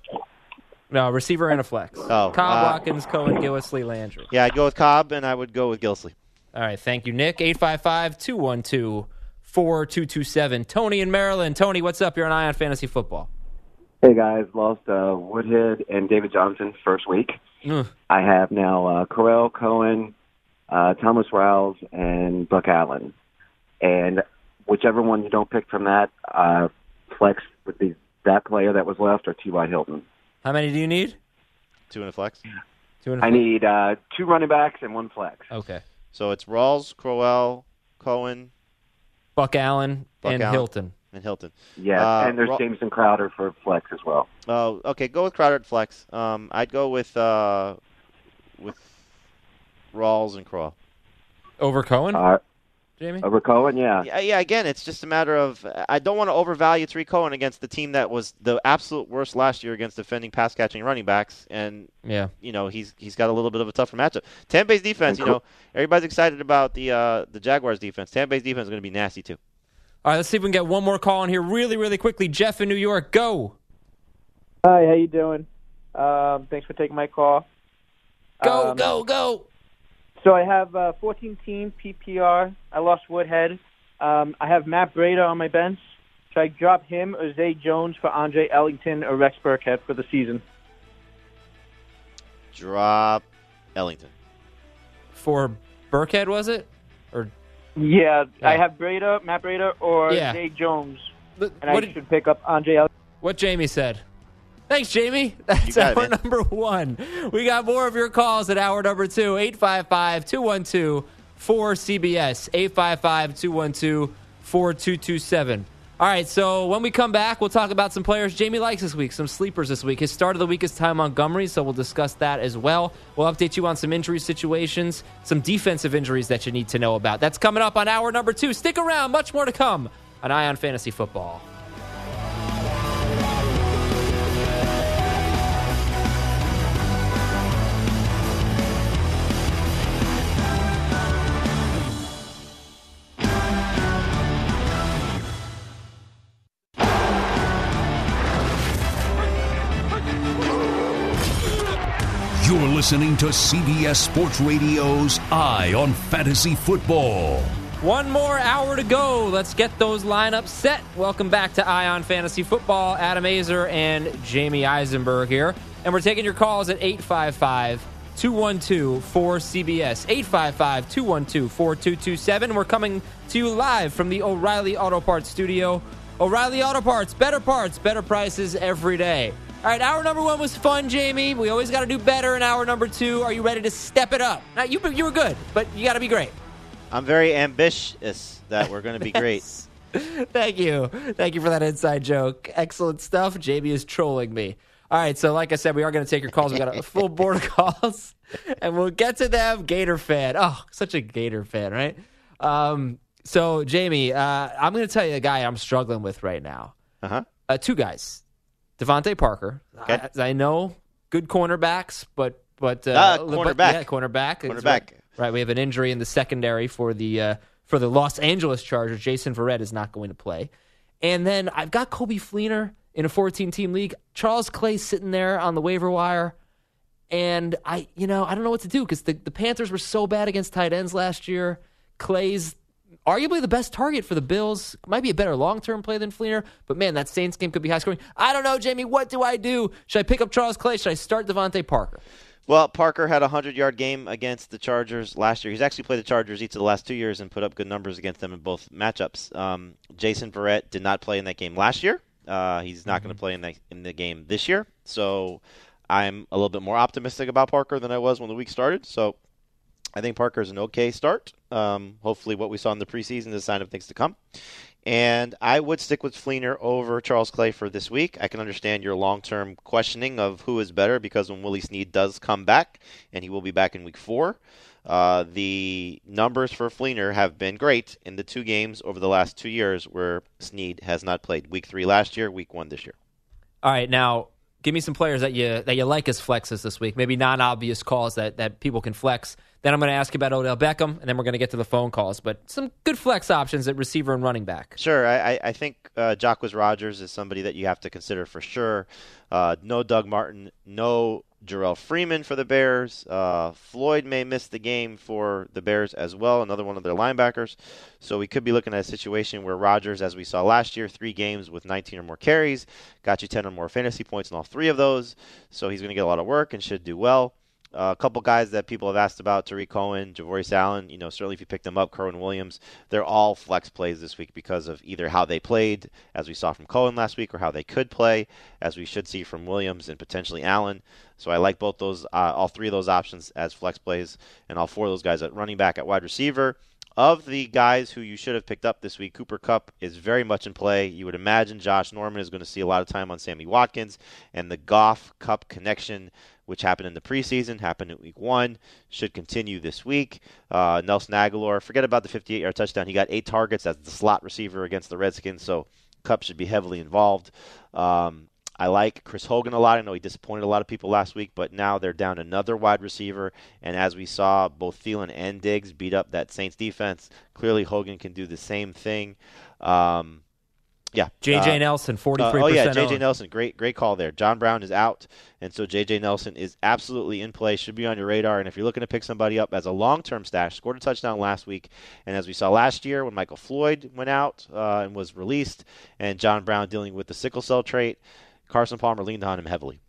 No, receiver and a flex. Oh, Cobb, uh, Watkins, Cohen, Gillislee, Landry. Yeah, I'd go with Cobb, and I would go with Gillislee. All right, thank you, Nick. 855 212 4227. Tony in Maryland. Tony, what's up? You're on Eye on Fantasy Football. Hey guys, lost uh, Woodhead and David Johnson first week. Ugh. I have now uh, Crowell Cohen, uh, Thomas Rawls, and Buck Allen. And whichever one you don't pick from that, uh, flex would be that player that was left or T.Y. Hilton. How many do you need? Two in a flex. Two in a I flex. I need uh, two running backs and one flex. Okay. So it's Rawls, Crowell, Cohen, Buck Allen, Buck and Allen, Hilton. and Hilton. Yeah, Uh, and there's Ra- Jameson Crowder for flex as well. Oh, okay. Go with Crowder at flex. Um, I'd go with uh, with Rawls and Crowell. Over Cohen? Uh, Jamey? over Cohen, yeah. Yeah, yeah. Again, it's just a matter of I don't want to overvalue Three Cohen against the team that was the absolute worst last year against defending pass catching running backs, and Yeah. you know he's he's got a little bit of a tougher matchup. Tampa Bay's defense, you know, everybody's excited about the uh, the Jaguars defense. Tampa Bay's defense is going to be nasty too. All right, let's see if we can get one more call in here really, really quickly. Jeff in New York, go. Hi, how you doing? Um, thanks for taking my call. Go, Um, go, go. So I have uh, 14 team PPR. I lost Woodhead. Um, I have Matt Breida on my bench. Should I drop him or Zay Jones for Andre Ellington or Rex Burkhead for the season? Drop Ellington. For Burkhead, was it? Or Yeah, I have Breida, Matt Breida, or Yeah. Zay Jones. But and I did- should pick up Andre Ellington. What Jamey said. Thanks, Jamey. That's got it, hour number one. We got more of your calls at hour number two, 855 212 4CBS, 855 212 4227. All right, so when we come back, we'll talk about some players Jamey likes this week, some sleepers this week. His start of the week is Ty Montgomery, so we'll discuss that as well. We'll update you on some injury situations, some defensive injuries that you need to know about. That's coming up on hour number two. Stick around, much more to come on Eye on Fantasy Football. You're listening to CBS Sports Radio's Eye on Fantasy Football. One more hour to go. Let's get those lineups set. Welcome back to Eye on Fantasy Football. Adam Aizer and Jamey Eisenberg here. And we're taking your calls at 855 212 4CBS. 855 212 4227. We're coming to you live from the O'Reilly Auto Parts studio. O'Reilly Auto Parts, better parts, better prices every day. All right, hour number one was fun, Jamey. We always got to do better in hour number two. Are you ready to step it up? Now, you, you were good, but you got to be great. I'm very ambitious that we're going to be (laughs) great. Thank you. Thank you for that inside joke. Excellent stuff. Jamey is trolling me. All right, so like I said, we are going to take your calls. We got a (laughs) full board of calls, and we'll get to them. Gator fan. Oh, such a Gator fan, right? Um, so, Jamey, uh, I'm going to tell you a guy I'm struggling with right now. Uh-huh. Uh, two guys. DeVante Parker. Okay. I, I know good cornerbacks, but but uh, Ah, but- cornerback. yeah, cornerback, Cornerback. Right, right, we have an injury in the secondary for the uh, for the Los Angeles Chargers. Jason Verrett is not going to play, and then I've got Coby Fleener in a 14 team league. Charles Clay sitting there on the waiver wire, And I, you know, I don't know what to do because the, the Panthers were so bad against tight ends last year. Clay's arguably the best target for the Bills. Might be a better long term play than Fleener, but man, that Saints game could be high scoring. I don't know, Jamey. What do I do? Should I pick up Charles Clay? Should I start DeVante Parker? Well, Parker had a 100 yard game against the Chargers last year. He's actually played the Chargers each of the last two years and put up good numbers against them in both matchups. Um, Jason Verrett did not play in that game last year. Uh, he's not mm-hmm. going to play in the, in the game this year. So I'm a little bit more optimistic about Parker than I was when the week started. So I think Parker is an okay start. Um, hopefully, what we saw in the preseason is a sign of things to come. And I would stick with Fleener over Charles Clay for this week. I can understand your long term questioning of who is better because when Willie Snead does come back, and he will be back in week four, uh, the numbers for Fleener have been great in the two games over the last two years where Snead has not played. Week three last year, week one this year. All right, now give me some players that you that you like as flexes this week. Maybe non obvious calls that, that people can flex. Then I'm going to ask you about Odell Beckham, and then we're going to get to the phone calls. But some good flex options at receiver and running back. Sure. I, I think uh, Rodgers is somebody that you have to consider for sure. Uh, no Doug Martin, no Jerrell Freeman for the Bears. Uh, Floyd may miss the game for the Bears as well, another one of their linebackers. So we could be looking at a situation where Rodgers, as we saw last year, three games with 19 or more carries, got you 10 or more fantasy points in all three of those. So he's going to get a lot of work and should do well. Uh, a couple guys that people have asked about: Tarik Cohen, Javorius Allen. You know, certainly if you pick them up, Kerwynn Williams. They're all flex plays this week because of either how they played, as we saw from Cohen last week, or how they could play, as we should see from Williams and potentially Allen. So I like both those, uh, all three of those options as flex plays, and all four of those guys at running back, at wide receiver. Of the guys who you should have picked up this week, Cooper Kupp is very much in play. You would imagine Josh Norman is going to see a lot of time on Sammy Watkins, and the Goff Kupp connection which happened in the preseason, happened in week one, should continue this week. Uh, Nelson Agholor, forget about the 58 yard touchdown. He got eight targets as the slot receiver against the Redskins, so Kupp should be heavily involved. Um, I like Chris Hogan a lot. I know he disappointed a lot of people last week, but now they're down another wide receiver. And as we saw, both Thielen and Diggs beat up that Saints defense. Clearly, Hogan can do the same thing. Um, yeah. J.J. Uh, Nelson, 43%. Uh, oh, yeah, J.J. Nelson. Great great call there. John Brown is out, and so J.J. Nelson is absolutely in play, should be on your radar. And if you're looking to pick somebody up as a long term stash, scored a touchdown last week. And as we saw last year when Michael Floyd went out uh, and was released, and John Brown dealing with the sickle cell trait, Carson Palmer leaned on him heavily.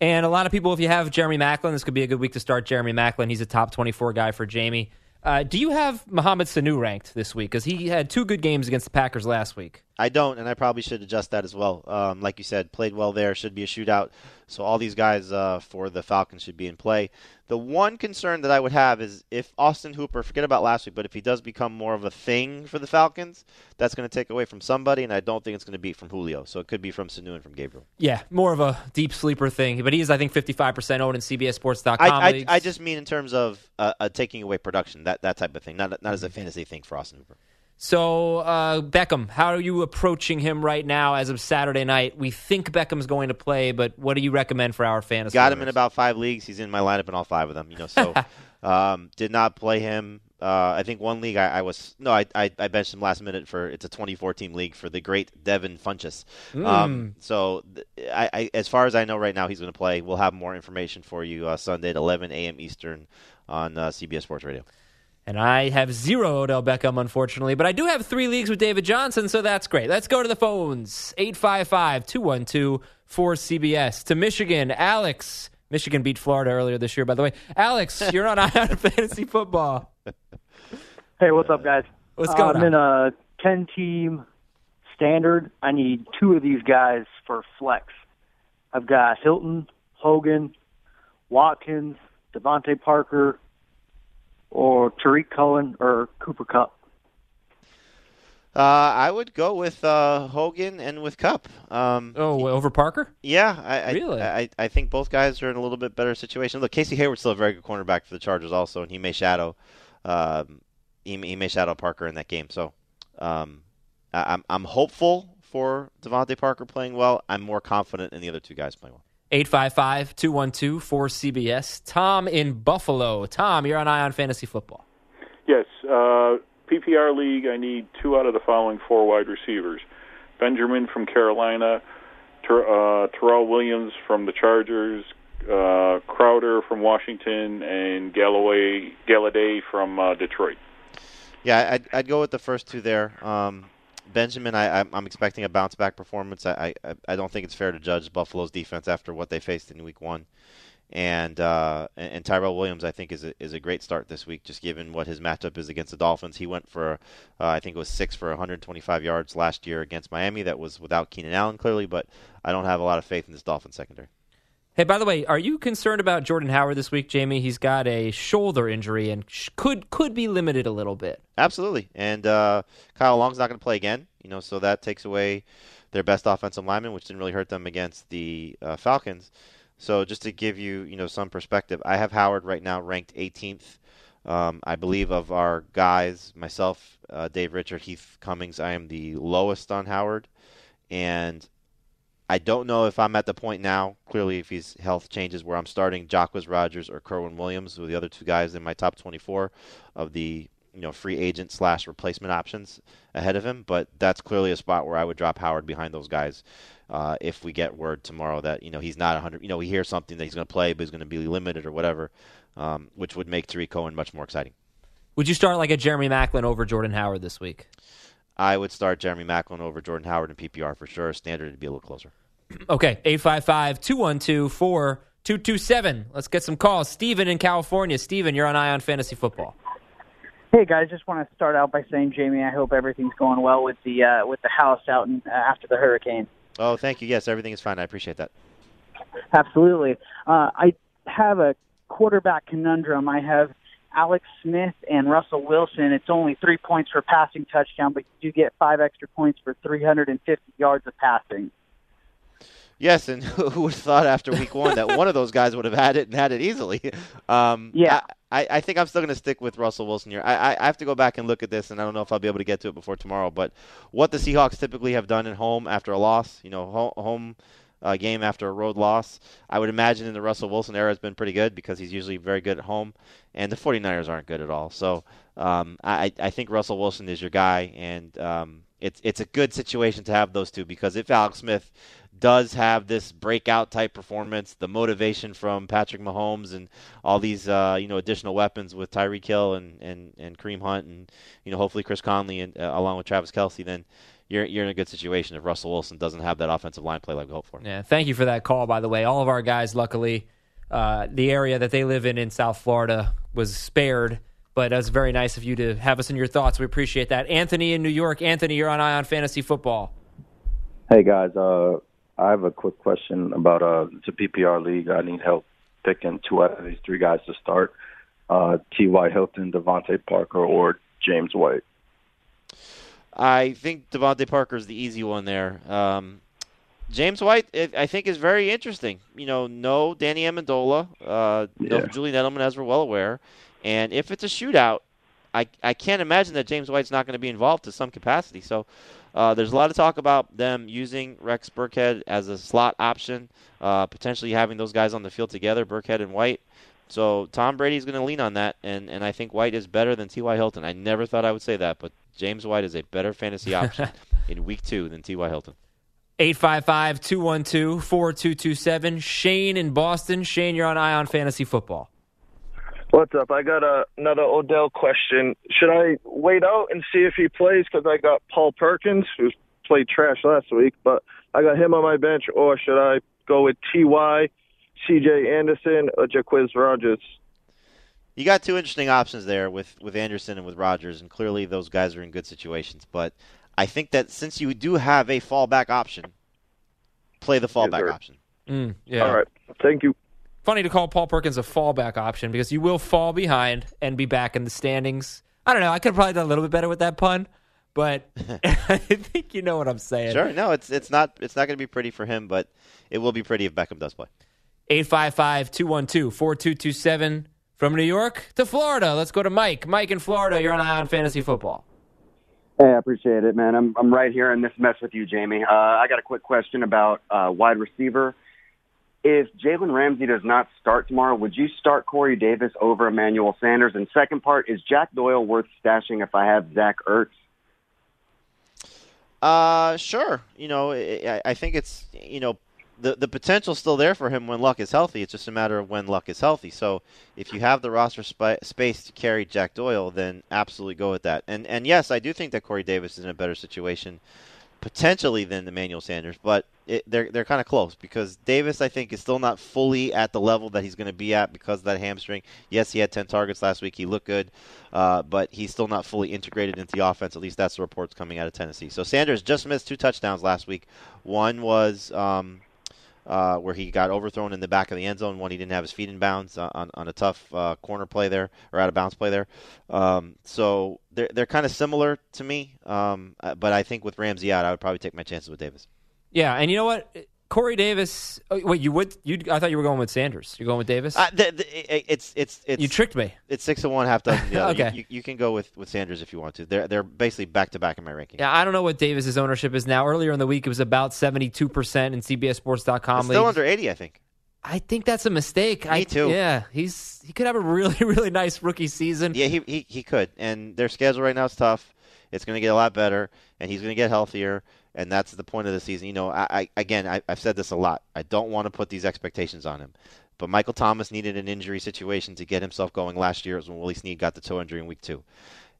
And a lot of people, if you have Jeremy Maclin, this could be a good week to start Jeremy Maclin. He's a top 24 guy for Jamey. Uh, do you have Mohamed Sanu ranked this week? Because he had two good games against the Packers last week. I don't, and I probably should adjust that as well. Um, like you said, played well there. Should be a shootout. So all these guys uh, for the Falcons should be in play. The one concern that I would have is if Austin Hooper, forget about last week, but if he does become more of a thing for the Falcons, that's going to take away from somebody, and I don't think it's going to be from Julio. So it could be from Sanu and from Gabriel. Yeah, more of a deep sleeper thing. But he is, I think, 55% owned in CBSSports.com. I, I, I just mean in terms of uh, uh, taking away production, that, that type of thing, not, not as a fantasy thing for Austin Hooper. So, uh, Beckham, how are you approaching him right now as of Saturday night? We think Beckham's going to play, but what do you recommend for our fantasy? Got him in about five leagues. He's in my lineup in all five of them. You know, so (laughs) um, did not play him. Uh, I think one league I, I was no, I, I, I benched him last minute for it's a 24 team league for the great Devin Funchess. Mm. Um, so I, I, as far as I know right now, he's going to play. We'll have more information for you uh, Sunday at 11 a.m. Eastern on uh, CBS Sports Radio. And I have zero Odell Beckham, unfortunately, but I do have three leagues with David Johnson, so that's great. Let's go to the phones 855 212 4CBS. To Michigan, Alex. Michigan beat Florida earlier this year, by the way. Alex, (laughs) you're on Eye on Fantasy Football. Hey, what's up, guys? What's going uh, I'm in a 10 team standard. I need two of these guys for flex. I've got Hilton, Hogan, Watkins, DeVante Parker, or Tarik Cohen or Cooper Kupp? Uh, I would go with uh, Hogan and with Kupp. Um, oh, over Parker? Yeah, I, really. I, I, I, think both guys are in a little bit better situation. Look, Casey Hayward's still a very good cornerback for the Chargers, also, and he may shadow, um, he, he, may shadow Parker in that game. So, um, I, I'm I'm hopeful for DeVante Parker playing well. I'm more confident in the other two guys playing well. 855 212 4CBS. Tom in Buffalo. Tom, you're on Eye on Fantasy Football. Yes. Uh, PPR League, I need two out of the following four wide receivers Benjamin from Carolina, Ter- uh, Terrell Williams from the Chargers, uh, Crowder from Washington, and Galloway Golladay from uh, Detroit. Yeah, I'd, I'd go with the first two there. Um, Benjamin, I, I'm, I'm expecting a bounce back performance. I, I I don't think it's fair to judge Buffalo's defense after what they faced in Week One, and uh, and, Tyrell Williams I think is a, is a great start this week, just given what his matchup is against the Dolphins. He went for uh, I think it was six for 125 yards last year against Miami. That was without Keenan Allen clearly, but I don't have a lot of faith in this Dolphins secondary. Hey, by the way, are you concerned about Jordan Howard this week, Jamey? He's got a shoulder injury and sh- could could be limited a little bit. Absolutely, and uh, Kyle Long's not going to play again. You know, so that takes away their best offensive lineman, which didn't really hurt them against the uh, Falcons. So just to give you, you know, some perspective, I have Howard right now ranked 18th. Um, I believe of our guys, myself, uh, Dave Richard, Heath Cummings, I am the lowest on Howard, and I don't know if I'm at the point now. Clearly, if his health changes, where I'm starting Jacquizz Rodgers or Kerwynn Williams, who the other two guys in my top 24 of the you know free agent slash replacement options ahead of him. But that's clearly a spot where I would drop Howard behind those guys. Uh, if we get word tomorrow that you know he's not 100, you know we hear something that he's going to play, but he's going to be limited or whatever, um, which would make Tarik Cohen much more exciting. Would you start like a Jeremy Maclin over Jordan Howard this week? I would start Jeremy Maclin over Jordan Howard in PPR for sure. Standard would be a little closer. (clears throat) Okay, 855 212 4227. Let's get some calls. Steven in California. Steven, you're on Eye on Fantasy Football. Hey guys, just want to start out by saying, Jamey, I hope everything's going well with the uh, with the house out in, uh, after the hurricane. Oh, thank you. Yes, everything is fine. I appreciate that. Absolutely. Uh, I have a quarterback conundrum. I have Alex Smith and Russell Wilson. It's only three points for passing touchdown, but you do get five extra points for 350 yards of passing. Yes, and (laughs) who would have thought after week one that one of those guys would have had it and had it easily? (laughs) Um, Yeah. I, I think I'm still going to stick with Russell Wilson here. I, I, I have to go back and look at this, and I don't know if I'll be able to get to it before tomorrow. But what the Seahawks typically have done at home after a loss, you know, ho- home uh, game after a road loss, I would imagine in the Russell Wilson era has been pretty good because he's usually very good at home, and the 49ers aren't good at all. So um, I, I think Russell Wilson is your guy, and um, it's it's a good situation to have those two because if Alex Smith does have this breakout type performance, the motivation from Patrick Mahomes and all these uh, you know additional weapons with Tyreek Hill and, and, and Kareem Hunt and you know hopefully Chris Conley and uh, along with Travis Kelce, then you're you're in a good situation if Russell Wilson doesn't have that offensive line play like we hope for. Yeah, thank you for that call, by the way. All of our guys, luckily, uh, the area that they live in in South Florida was spared, but it was very nice of you to have us in your thoughts. We appreciate that. Anthony in New York. Anthony, you're on Eye on Fantasy Football. Hey guys, uh, I have a quick question about uh, it's a PPR league. I need help picking two out of these three guys to start: uh, T.Y. Hilton, DeVante Parker, or James White. I think DeVante Parker is the easy one there. Um, James White, I think, is very interesting. You know, no Danny Amendola, uh, no Julian Edelman, as we're well aware. And if it's a shootout, I, I can't imagine that James White's not going to be involved to some capacity. So uh, there's a lot of talk about them using Rex Burkhead as a slot option, uh, potentially having those guys on the field together, Burkhead and White. So Tom Brady's going to lean on that, and, and I think White is better than T.Y. Hilton. I never thought I would say that, but James White is a better fantasy option (laughs) in week two than T.Y. Hilton. 855 212 4227. Shane in Boston. Shane, you're on Eye on Fantasy Football. What's up? I got a, another Odell question. Should I wait out and see if he plays because I got Paul Perkins, who played trash last week, but I got him on my bench, or should I go with Ty, C.J. Anderson, or Jacquizz Rodgers? You got two interesting options there with, with Anderson and with Rogers, and clearly those guys are in good situations. But I think that since you do have a fallback option, play the fallback sir. option. Mm, yeah. All right. Thank you. Funny to call Paul Perkins a fallback option because you will fall behind and be back in the standings. I don't know. I could have probably done a little bit better with that pun, but (laughs) (laughs) I think you know what I'm saying. Sure, no, it's it's not it's not going to be pretty for him, but it will be pretty if Beckham does play. 855 212 4227. From New York to Florida. Let's go to Mike. Mike in Florida. You're on Eye on Fantasy Football. Hey, I appreciate it, man. I'm I'm right here in this mess with you, Jamey. Uh, I got a quick question about uh, wide receiver. If Jalen Ramsey does not start tomorrow, would you start Corey Davis over Emmanuel Sanders? And second part, is Jack Doyle worth stashing if I have Zach Ertz? Uh, sure. You know, I, I think it's you know the the potential's still there for him when Luck is healthy. It's just a matter of when Luck is healthy. So if you have the roster spi- space to carry Jack Doyle, then absolutely go with that. And and yes, I do think that Corey Davis is in a better situation potentially than Emmanuel Sanders, but it, they're they're kind of close because Davis I think is still not fully at the level that he's going to be at because of that hamstring. Yes, he had 10 targets last week. He looked good, uh, but he's still not fully integrated into the offense. At least that's the reports coming out of Tennessee. So Sanders just missed two touchdowns last week. One was um, uh, where he got overthrown in the back of the end zone when he didn't have his feet in bounds uh, on, on a tough uh, corner play there or out of bounds play there. Um, so they're they're kind of similar to me, um, uh, but I think with Ramsey out, I would probably take my chances with Davis. Yeah, and you know what? Corey Davis. Oh, wait, you would? You? I thought you were going with Sanders. You're going with Davis. Uh, the, the, it's it's it's. You tricked me. It's six to one, half dozen the. (laughs) Okay. You, you, you can go with, with Sanders if you want to. They're they're basically back to back in my ranking. Yeah, I don't know what Davis's ownership is now. Earlier in the week, it was about 72 percent in CBSSports.com. It's still leagues. under eighty, I think. I think that's a mistake. Me I, too. Yeah, he's he could have a really (laughs) really nice rookie season. Yeah, he, he he could. And their schedule right now is tough. It's going to get a lot better, and he's going to get healthier. And that's the point of the season. You know, I, I again, I, I've said this a lot. I don't want to put these expectations on him. But Michael Thomas needed an injury situation to get himself going last year. It was when Willie Snead got the toe injury in week two.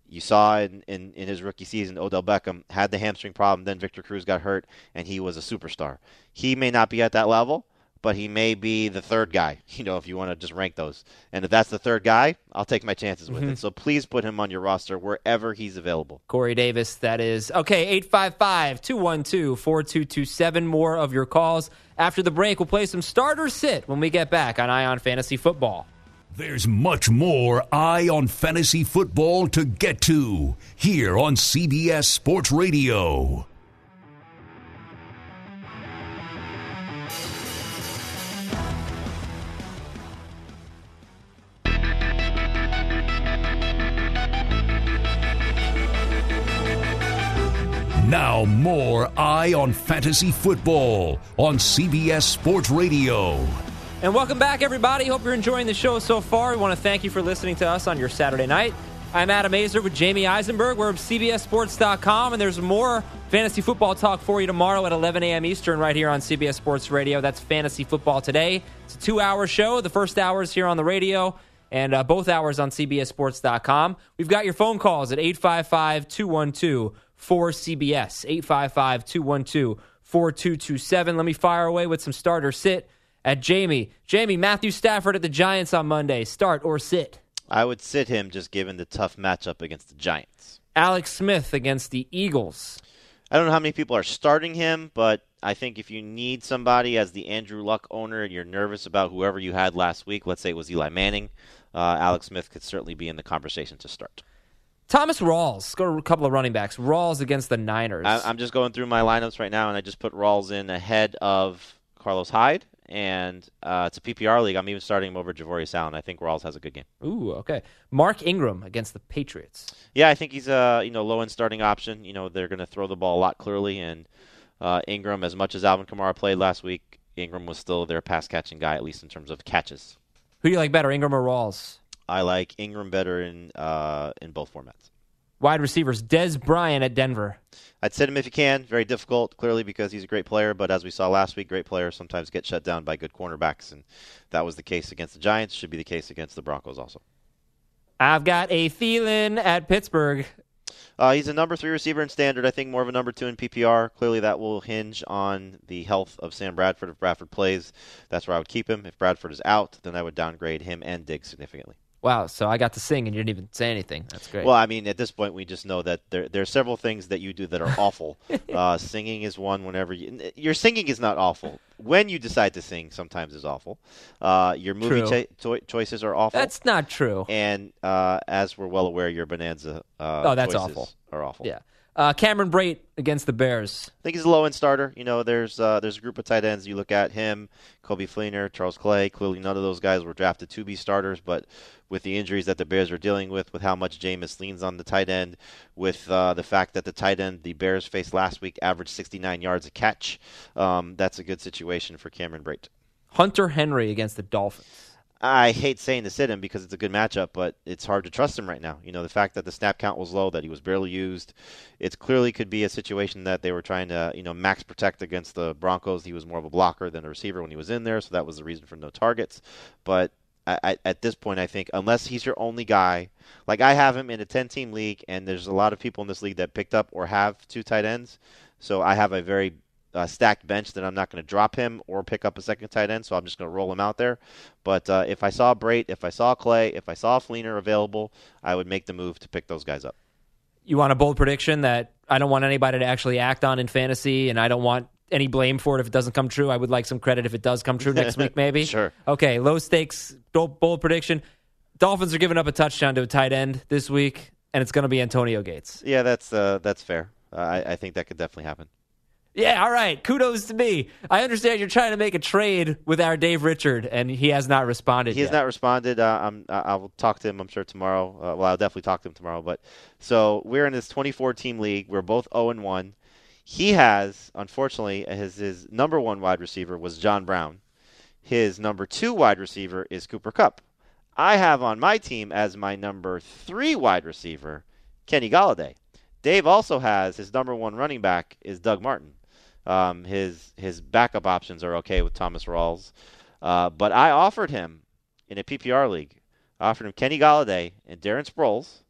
You saw in, in, in his rookie season, Odell Beckham had the hamstring problem. Then Victor Cruz got hurt, and he was a superstar. He may not be at that level, but he may be the third guy, (laughs) you know, if you want to just rank those. And if that's the third guy, I'll take my chances with Mhm. it. So please put him on your roster wherever he's available. Corey Davis, that is. Okay, 855 212 4227. More of your calls. After the break, we'll play some starter sit when we get back on Eye on Fantasy Football. There's much more Eye on Fantasy Football to get to here on CBS Sports Radio. Now, more Eye on Fantasy Football on CBS Sports Radio. And welcome back, everybody. Hope you're enjoying the show so far. We want to thank you for listening to us on your Saturday night. I'm Adam Aizer with Jamey Eisenberg. We're at CBSSports.com, and there's more fantasy football talk for you tomorrow at 11 a.m. Eastern right here on CBS Sports Radio. That's Fantasy Football Today. It's a two hour show. The first hour is here on the radio, and uh, both hours on CBSSports.com. We've got your phone calls at 855 212 4CBS, 855 212 4227. Let me fire away with some starter sit at Jamey. Jamey, Matthew Stafford at the Giants on Monday. Start or sit. I would sit him just given the tough matchup against the Giants. Alex Smith against the Eagles. I don't know how many people are starting him, but I think if you need somebody as the Andrew Luck owner and you're nervous about whoever you had last week, let's say it was Eli Manning, uh, Alex Smith could certainly be in the conversation to start. Thomas Rawls. Go a couple of running backs. Rawls against the Niners. I, I'm just going through my lineups right now, and I just put Rawls in ahead of Carlos Hyde, and uh, it's a PPR league. I'm even starting him over Javorius Allen. I think Rawls has a good game. Ooh, okay. Mark Ingram against the Patriots. Yeah, I think he's a you know low end starting option. You know they're going to throw the ball a lot clearly, and uh, Ingram, as much as Alvin Kamara played last week, Ingram was still their pass catching guy, at least in terms of catches. Who do you like better, Ingram or Rawls? I like Ingram better in uh, in both formats. Wide receivers, Dez Bryant at Denver. I'd sit him if you can. Very difficult, clearly, because he's a great player. But as we saw last week, great players sometimes get shut down by good cornerbacks, and that was the case against the Giants. Should be the case against the Broncos also. I've got a Thielen at Pittsburgh. Uh, he's a number three receiver in standard. I think more of a number two in PPR. Clearly, that will hinge on the health of Sam Bradford. If Bradford plays, that's where I would keep him. If Bradford is out, then I would downgrade him and Diggs significantly. Wow, so I got to sing and you didn't even say anything. That's great. Well, I mean, at this point, we just know that there there are several things that you do that are awful. (laughs) uh, singing is one. Whenever you, your singing is not awful. When you decide to sing, sometimes is awful. Uh, your movie cho- choices are awful. That's not true. And uh, as we're well aware, your Bonanza. Uh, Oh, that's choices awful. Are awful. Yeah. Uh, Cameron Brate against the Bears. I think he's a low end starter. You know, there's uh, there's a group of tight ends. You look at him, Coby Fleener, Charles Clay. Clearly, none of those guys were drafted to be starters, but with the injuries that the Bears are dealing with, with how much Jameis leans on the tight end, with uh, the fact that the tight end the Bears faced last week averaged 69 yards a catch, um, that's a good situation for Cameron Brate. Hunter Henry against the Dolphins. I hate saying to sit him because it's a good matchup, but it's hard to trust him right now. You know, the fact that the snap count was low, that he was barely used, it clearly could be a situation that they were trying to, you know, max protect against the Broncos. He was more of a blocker than a receiver when he was in there, so that was the reason for no targets. But I, I, at this point, I think unless he's your only guy, like I have him in a 10-team league, and there's a lot of people in this league that picked up or have two tight ends, so I have a very uh, stacked bench that I'm not going to drop him or pick up a second tight end, so I'm just going to roll him out there. But uh, if I saw Brate, if I saw Clay, if I saw Fleener available, I would make the move to pick those guys up. You want a bold prediction that I don't want anybody to actually act on in fantasy, and I don't want any blame for it if it doesn't come true. I would like some credit if it does come true next week, maybe. (laughs) Sure. Okay, low stakes, bold, bold prediction. Dolphins are giving up a touchdown to a tight end this week, and it's going to be Antonio Gates. Yeah, that's uh, that's fair. Uh, I, I think that could definitely happen. Yeah, all right. Kudos to me. I understand you're trying to make a trade with our Dave Richard, and he has not responded. He has yet. not responded. Uh, I'm, I will talk to him. I'm sure tomorrow. Uh, well, I'll definitely talk to him tomorrow. But so we're in this 24 team league. We're both 0 and 1. He has, unfortunately, his his number one wide receiver was John Brown. His number two wide receiver is Cooper Kupp. I have on my team as my number three wide receiver Kenny Golladay. Dave also has his number one running back is Doug Martin. Um, his his backup options are okay with Thomas Rawls, uh, but I offered him in a PPR league. I offered him Kenny Golladay and Darren Sproles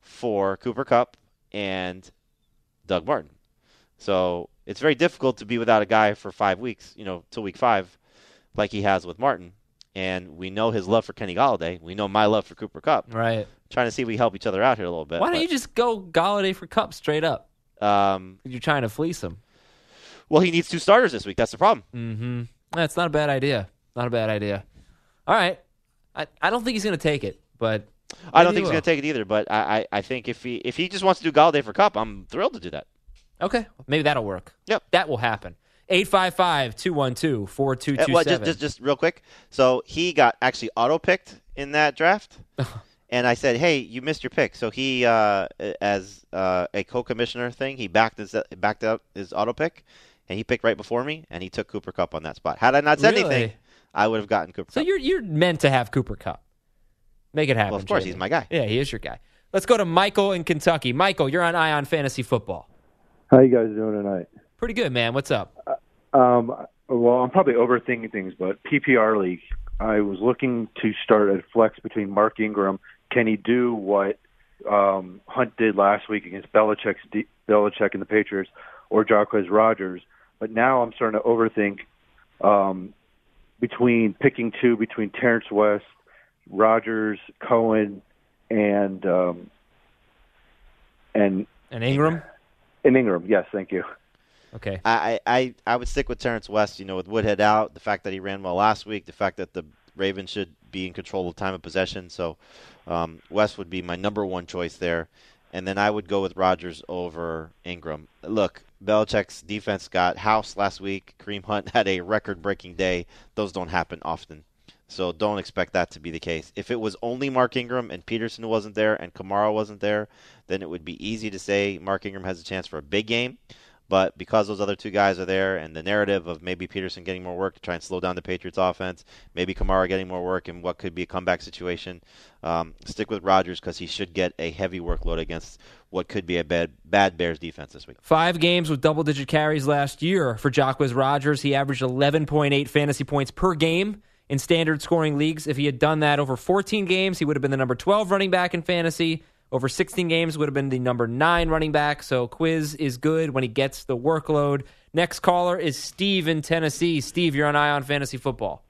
for Cooper Kupp and Doug Martin. So it's very difficult to be without a guy for five weeks, you know, till week five, like he has with Martin. And we know his love for Kenny Golladay. We know my love for Cooper Kupp. Right. Trying to see if we help each other out here a little bit. Why don't you just go Golladay for Kupp straight up? Um, You're trying to fleece him. Well, he needs two starters this week. That's the problem. Mm-hmm. That's not a bad idea. Not a bad idea. All right. I, I don't think he's going to take it, but I don't think he's going to take it either. But I, I, I think if he if he just wants to do Golladay for Kupp, I'm thrilled to do that. Okay, maybe that'll work. Yep, that will happen. 855-212-4227. Uh, well, just, just just real quick. So he got actually auto picked in that draft, (laughs) and I said, "Hey, you missed your pick." So he, uh, as uh, a co-commissioner thing, he backed his backed up his auto pick, and he picked right before me, and he took Cooper Kupp on that spot. Had I not said Really? anything, I would have gotten Cooper. So you're you're meant to have Cooper Kupp. Make it happen. Well, of course, Jamey. he's my guy. Yeah, he is your guy. Let's go to Michael in Kentucky. Michael, you're on Eye on Fantasy Football. How you guys doing tonight? Pretty good, man. What's up? Um, well, I'm probably overthinking things, but PPR league. I was looking to start a flex between Mark Ingram. Can he do what um, Hunt did last week against Belichick's D- Belichick and the Patriots, or Jacquizz Rodgers? But now I'm starting to overthink um, between picking two between Terrence West, Rodgers, Cohen, and um, and And Ingram. and Ingram. Yes, thank you. Okay. I, I, I would stick with Terrence West. You know, with Woodhead out, the fact that he ran well last week, the fact that the Ravens should be in control of time of possession. So um, West would be my number one choice there. And then I would go with Rodgers over Ingram. Look, Belichick's defense got house last week. Kareem Hunt had a record-breaking day. Those don't happen often. So don't expect that to be the case. If it was only Mark Ingram and Peterson wasn't there and Kamara wasn't there, then it would be easy to say Mark Ingram has a chance for a big game. But because those other two guys are there, and the narrative of maybe Peterson getting more work to try and slow down the Patriots' offense, maybe Kamara getting more work in what could be a comeback situation, um, stick with Rodgers because he should get a heavy workload against what could be a bad bad Bears defense this week. Five games with double digit carries last year for Jacquizz Rodgers. He averaged 11.8 fantasy points per game in standard scoring leagues. If he had done that over 14 games, he would have been the number 12 running back in fantasy. Over 16 games would have been the number nine running back. So Quiz is good when he gets the workload. Next caller is Steve in Tennessee. Steve, you're on Eye on Fantasy Football.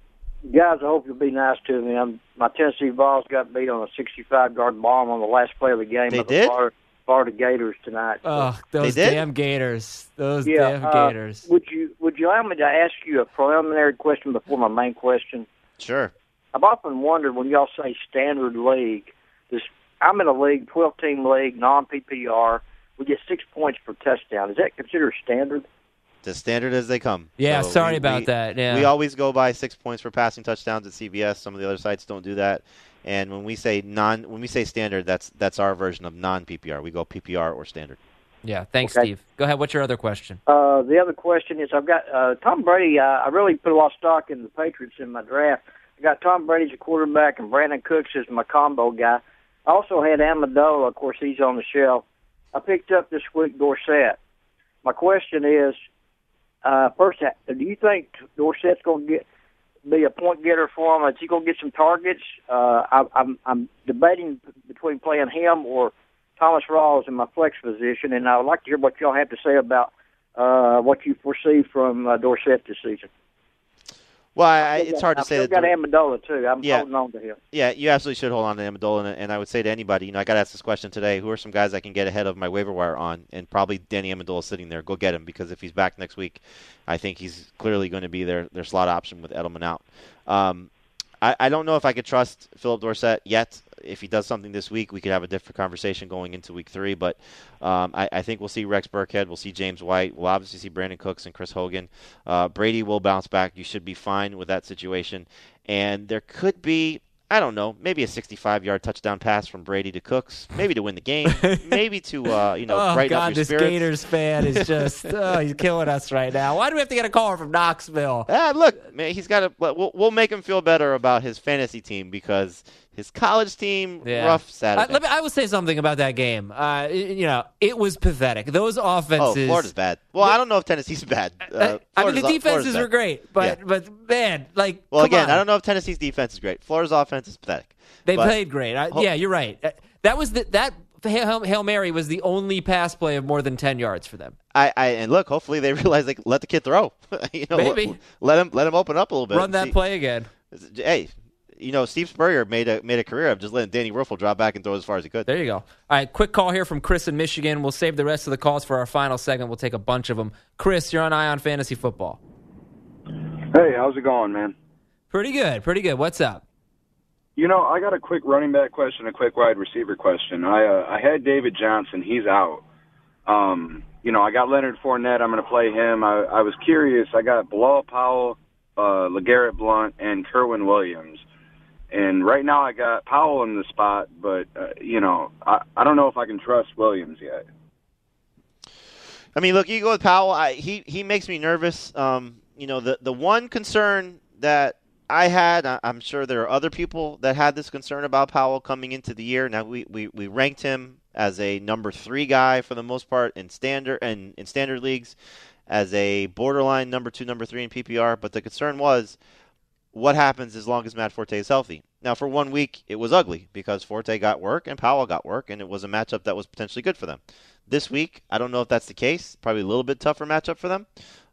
Guys, I hope you'll be nice to me. I'm, my Tennessee Vols got beat on a 65-yard bomb on the last play of the game. They by the did? Florida, Florida Gators tonight. So- Ugh, those did? damn Gators. Those yeah, damn uh, Gators. would you would you allow me to ask you a preliminary question before my main question? Sure. I've often wondered when y'all say standard league. This I'm in a league, 12 team league, non PPR. We get six points per touchdown. Is that considered standard? As standard as they come. Yeah, So sorry we- about we- that. Yeah. We always go by six points for passing touchdowns at CBS. Some of the other sites don't do that. And when we say non, when we say standard, that's that's our version of non PPR. We go PPR or standard. Yeah, thanks, Okay. Steve. Go ahead. What's your other question? Uh, the other question is I've got uh, Tom Brady. Uh, I really put a lot of stock in the Patriots in my draft. I got Tom Brady as a quarterback and Brandin Cooks as my combo guy. I also had Amendola. Of course, he's on the shelf. I picked up this week Dorsett. My question is, uh, first, do you think Dorsett's going to get be a point getter for him? Is he going to get some targets? Uh, I, I'm I'm debating between playing him or Thomas Rawls in my flex position, and I would like to hear what y'all have to say about uh, what you foresee from uh, Dorsett this season. Well, I, I, I've it's still hard to say I've still that. got Amendola too. I'm Yeah. holding on to him. Yeah, you absolutely should hold on to Amendola, and, and I would say to anybody, you know, I got asked this question today: Who are some guys I can get ahead of my waiver wire on? And probably Danny Amendola sitting there. Go get him because if he's back next week, I think he's clearly going to be their their slot option with Edelman out. Um, I, I don't know if I could trust Phillip Dorsett yet. If he does something this week, we could have a different conversation going into week three. But um, I, I think we'll see Rex Burkhead, we'll see James White, we'll obviously see Brandin Cooks and Chris Hogan. Uh, Brady will bounce back. You should be fine with that situation. And there could be, I don't know, maybe a 65-yard touchdown pass from Brady to Cooks, maybe to win the game, (laughs) maybe to uh, you know oh brighten God, up your this spirits. Gators fan is just (laughs) oh, he's killing us right now. Why do we have to get a call from Knoxville? Ah, look, man, he's got to. We'll, we'll make him feel better about his fantasy team because his college team Yeah. rough I, Saturday. let me, I will say something about that game. Uh, you know, it was pathetic. Those oh, offenses. Florida's bad. Well, I don't know if Tennessee's bad. (laughs) Uh, I mean, the defenses were great, but but man, like, Well, again, on. I don't know if Tennessee's defense is great. Florida's offense is pathetic. They But- played great. I, yeah, you're right. Uh, That was the, that Hail, Hail Mary was the only pass play of more than ten yards for them. I, I and look, hopefully they (laughs) realize they let the kid throw. (laughs) you know, Maybe. let, let him let him open up a little bit. Run that see- play again. Hey, you know, Steve Spurrier made a made a career of just letting Danny Wuerffel drop back and throw as far as he could. There you go. All right, quick call here from Chris in Michigan. We'll save the rest of the calls for our final segment. We'll take a bunch of them. Chris, you're on Eye on Fantasy Football. Hey, how's it going, man? Pretty good. Pretty good. What's up? You know, I got a quick running back question, a quick wide receiver question. I uh, I had David Johnson. He's out. Um, you know, I got Leonard Fournette. I'm going to play him. I, I was curious. I got Bilal Powell, uh, LeGarrette Blunt, and Kerwynn Williams. And right now I got Powell in the spot, but uh, you know, I I don't know if I can trust Williams yet. I mean, look, you go with Powell. I, he he makes me nervous. Um, you know, the the one concern that I had, I, I'm sure there are other people that had this concern about Powell coming into the year. Now we, we, we ranked him as a number three guy for the most part in standard and in standard leagues, as a borderline number two, number three in PPR. But the concern was what happens as long as Matt Forte is healthy. Now, for one week, it was ugly because Forte got work and Powell got work, and it was a matchup that was potentially good for them. This week, I don't know if that's the case. Probably a little bit tougher matchup for them.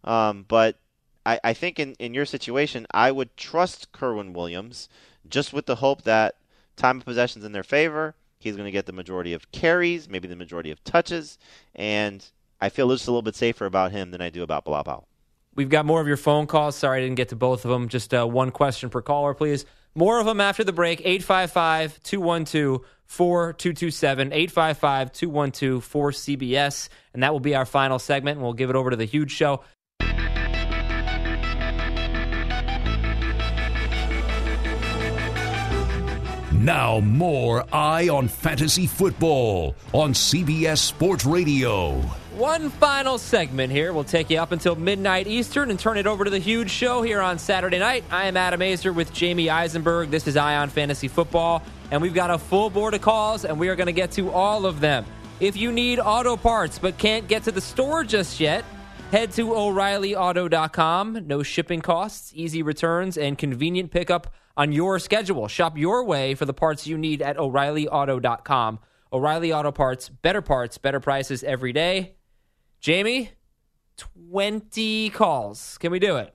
Um, but I, I think in, in your situation, I would trust Kerwynn Williams just with the hope that time of possession's in their favor. He's going to get the majority of carries, maybe the majority of touches, and I feel just a little bit safer about him than I do about Bilal Powell. We've got more of your phone calls. Sorry I didn't get to both of them. Just uh, one question per caller, please. More of them after the break. 855 212 4227. 855 212 4CBS. And that will be our final segment. And we'll give it over to the huge show. Now, more Eye on Fantasy Football on CBS Sports Radio. One final segment here. We'll take you up until midnight Eastern and turn it over to the huge show here on Saturday night. I am Adam Aizer with Jamey Eisenberg. This is Eye on Fantasy Football, and we've got a full board of calls, and we are going to get to all of them. If you need auto parts but can't get to the store just yet, head to O'ReillyAuto.com. No shipping costs, easy returns, and convenient pickup on your schedule. Shop your way for the parts you need at O'ReillyAuto.com. O'Reilly Auto Parts, better parts, better prices every day. Jamey, 20 calls. Can we do it?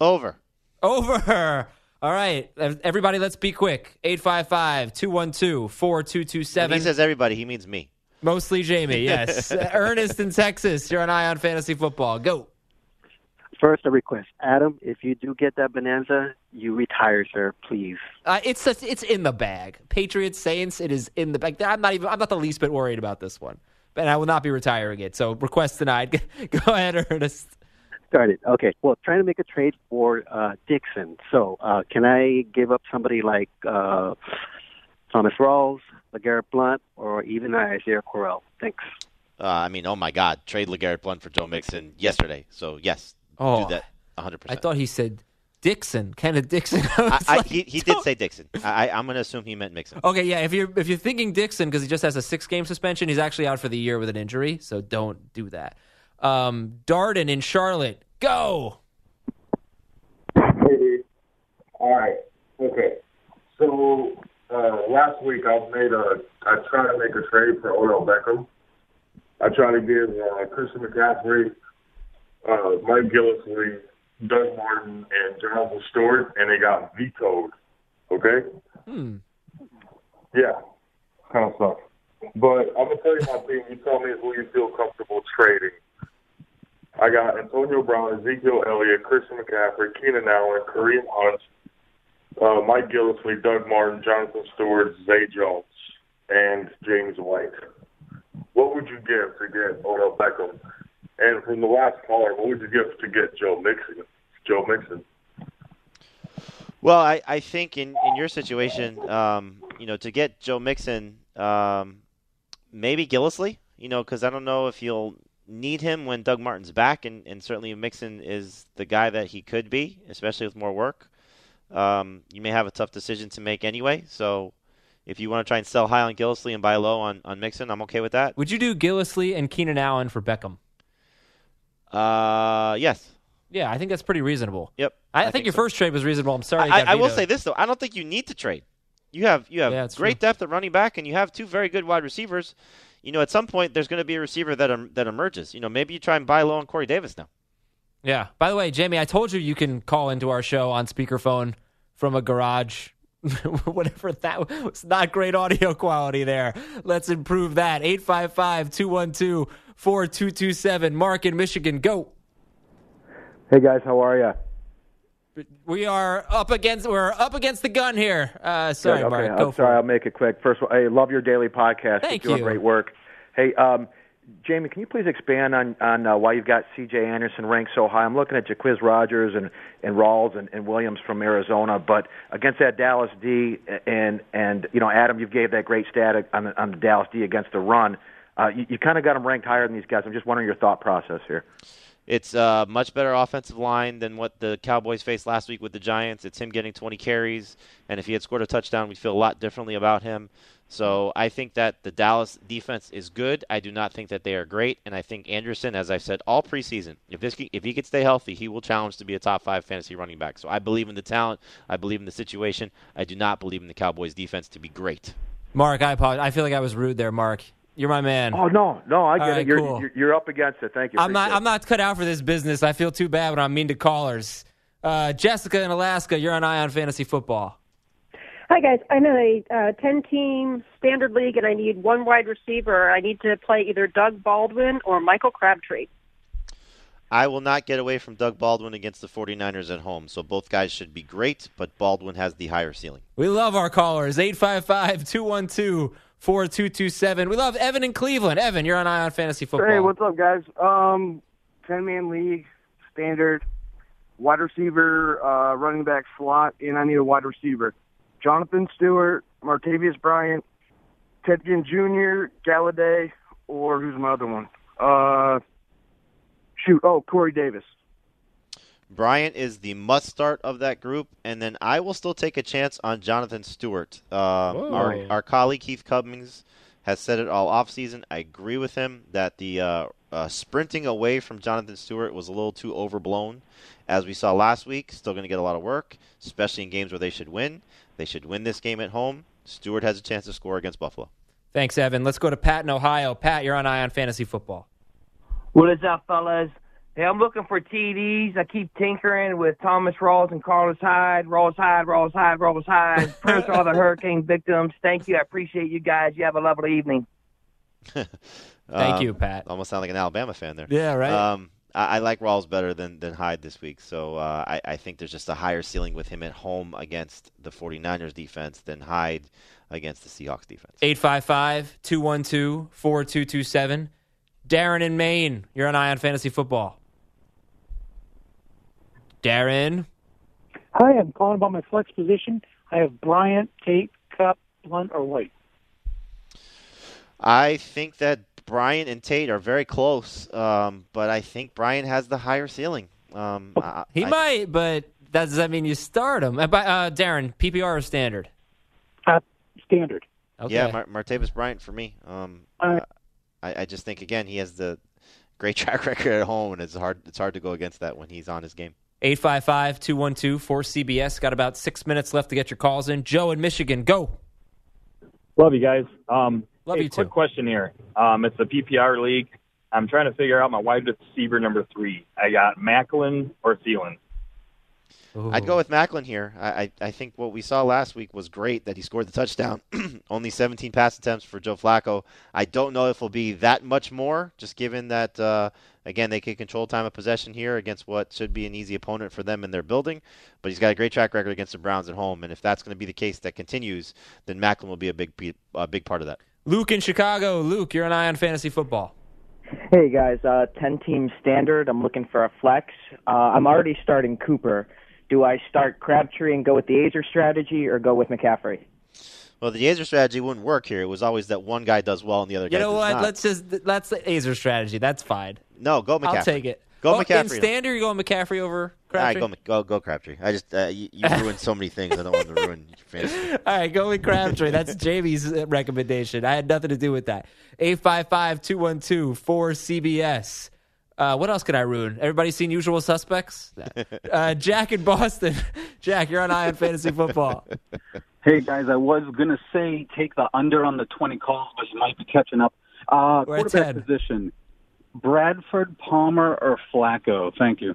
Over. Over. All right. Everybody, let's be quick. 855 212 4227. When he says everybody, he means me. Mostly Jamey, yes. (laughs) Ernest in Texas, you're an Eye on Fantasy Football. Go. First, a request, Adam. If you do get that bonanza, you retire, sir, please. Uh, it's it's in the bag. Patriots Saints, it is in the bag. I'm not even. I'm not the least bit worried about this one, and I will not be retiring it. So request denied. (laughs) Go ahead, Ernest. Started. Okay. Well, trying to make a trade for uh, Dixon. So, uh, can I give up somebody like uh, Thomas Rawls, LeGarrette Blunt, or even Isaiah Crowell? Thanks. Uh, I mean, oh my God, trade LeGarrette Blunt for Joe Mixon yesterday. So yes, Oh, do that 100%. I thought he said Dixon, Kenneth Dixon. (laughs) I I, I, like, he he did say Dixon. I, I- I'm going to assume he meant Mixon. Okay, yeah. If you're if you're thinking Dixon because he just has a six game suspension, he's actually out for the year with an injury. So don't do that. Um, Darden in Charlotte, go. All right. Okay. So uh, last week I made a I tried to make a trade for Odell Beckham. I tried to give uh, Christian McCaffrey, uh, Mike Gillislee, Doug Martin, and Jonathan Stewart, and they got vetoed. Okay. Hmm. Yeah. Kind of sucks. But I'm gonna tell you my team. You tell me who you feel comfortable trading. I got Antonio Brown, Ezekiel Elliott, Christian McCaffrey, Keenan Allen, Kareem Hunt, uh, Mike Gillislee, Doug Martin, Jonathan Stewart, Zay Jones, and James White. What would you give to get Odell Beckham? And from the last caller, what would you give to get Joe Mixon? Joe Mixon. Well, I, I think in, in your situation, um, you know, to get Joe Mixon, um, maybe Gillislee, you know, because I don't know if you'll need him when Doug Martin's back, and, and certainly Mixon is the guy that he could be, especially with more work. Um, you may have a tough decision to make anyway, so if you want to try and sell high on Gillislee and buy low on, on Mixon, I'm okay with that. Would you do Gillislee and Keenan Allen for Beckham? Uh, yes. Yeah, I think that's pretty reasonable. Yep. I, think, your first trade was reasonable. I'm sorry. I, I will say this though, I don't think you need to trade. You have you have Yeah, great depth at running back, and you have two very good wide receivers. You know, at some point there's going to be a receiver that em- that emerges. You know, maybe you try and buy low on Corey Davis now. Yeah. By the way, Jamey, I told you you can call into our show on speakerphone from a garage. (laughs) Whatever that was not great audio quality there. Let's improve that. 855 212 4227. Mark in Michigan, go. Hey guys, how are you? We are up against we're up against the gun here. Uh, sorry, okay, Mark. I'm Go for sorry. it. I'll make it quick. First, of all, I love your daily podcast. Thank You're doing great work. Hey, um, Jamey, can you please expand on on uh, why you've got C.J. Anderson ranked so high? I'm looking at Jacquizz Rodgers and and Rawls and, and Williams from Arizona, but against that Dallas D and and you know Adam, you gave that great stat on the, on the Dallas D against the run. Uh, you you kind of got them ranked higher than these guys. I'm just wondering your thought process here. It's a much better offensive line than what the Cowboys faced last week with the Giants. It's him getting 20 carries, and if he had scored a touchdown, we'd feel a lot differently about him. So I think that the Dallas defense is good. I do not think that they are great, and I think Anderson, as I've said all preseason, if this if he could stay healthy, he will challenge to be a top five fantasy running back. So I believe in the talent. I believe in the situation. I do not believe in the Cowboys defense to be great. Mark, I apologize. I feel like I was rude there, Mark. You're my man. Oh no, no, I get All right, it. You're, cool. you're you're up against it. Thank you. I'm not. It. I'm not cut out for this business. I feel too bad when I'm mean to callers. Uh, Jessica in Alaska, you're on Eye on Fantasy Football. Hi guys, I'm in a uh, ten-team standard league, and I need one wide receiver. I need to play either Doug Baldwin or Michael Crabtree. I will not get away from Doug Baldwin against the 49ers at home. So both guys should be great, but Baldwin has the higher ceiling. We love our callers. 855-212-4227. We love Evan in Cleveland. Evan, you're on Eye on Fantasy Football. Hey, what's up, guys? Um, ten man league, standard, wide receiver, uh, running back slot, and I need a wide receiver. Jonathan Stewart, Martavis Bryant, Ted Ginn Jr., Golladay, or who's my other one? Uh, shoot, oh, Corey Davis. Bryant is the must start of that group, and then I will still take a chance on Jonathan Stewart. Um, our, our colleague Heath Cummings has said it all offseason. I agree with him that the uh, uh, sprinting away from Jonathan Stewart was a little too overblown. As we saw last week, still going to get a lot of work, especially in games where they should win. They should win this game at home. Stewart has a chance to score against Buffalo. Thanks, Evan. Let's go to Pat in Ohio. Pat, you're on Eye on Fantasy Football. What is up, fellas? Hey, I'm looking for TDs. I keep tinkering with Thomas Rawls and Carlos Hyde. Rawls Hyde, Rawls Hyde, Rawls Hyde. (laughs) Prayers for all the hurricane victims. Thank you. I appreciate you guys. You have a lovely evening. (laughs) Thank Um, you, Pat. Almost sound like an Alabama fan there. Yeah, right. Um, I, I like Rawls better than, than Hyde this week, so uh, I, I think there's just a higher ceiling with him at home against the 49ers defense than Hyde against the Seahawks defense. 855-212-4227. Darren in Maine, you're on Eye on Fantasy Football. Darren. Hi, I'm calling about my flex position. I have Bryant, Tate, Kupp, Blunt, or White. I think that Bryant and Tate are very close, um, but I think Bryant has the higher ceiling. Um, I, He I- might, but that, does that mean you start him? Uh, uh, Darren, PPR or standard? Uh, standard. Okay. Yeah, Mar- Martavis Bryant for me. Um, I, I just think again he has the great (laughs) track record at home, and it's hard it's hard to go against that when he's on his game. 855 212 4CBS. Got about six minutes left to get your calls in. Joe in Michigan, go. Love you guys. Um, Love hey, you quick too. question here. Um, it's a PPR league. I'm trying to figure out my wide receiver number three. I got Maclin or Thielen. I'd go with Maclin here. I, I I think what we saw last week was great that he scored the touchdown. (clears throat) Only 17 pass attempts for Joe Flacco. I don't know if it'll be that much more, just given that uh, again they can control time of possession here against what should be an easy opponent for them in their building. But he's got a great track record against the Browns at home, and if that's going to be the case that continues, then Maclin will be a big a big part of that. Luke in Chicago. Luke, you're an eye on fantasy football. Hey guys, uh, ten team standard. I'm looking for a flex. Uh, I'm already starting Cooper. Do I start Crabtree and go with the Aizer strategy, or go with McCaffrey? Well, the Aizer strategy wouldn't work here. It was always that one guy does well and the other You guy know does what? not. Let's just that's the Aizer strategy. That's fine. No, go McCaffrey. I'll take it. Go oh, In McCaffrey. standard, you're going McCaffrey over All right, go, go, go, Crabtree. I just uh, you, you ruined so many things. I don't want to ruin your fantasy. (laughs) All right, go with Crabtree. That's (laughs) Jamey's uh, recommendation. I had nothing to do with that. 855 212 4CBS. Uh, what else could I ruin? Everybody seen Usual Suspects? (laughs) Uh, Jack in Boston. Jack, you're on Eye on Fantasy Football. Hey guys, I was gonna say take the under on the twenty calls, but you might be catching up. Uh, We're quarterback position: Bradford, Palmer, or Flacco. Thank you.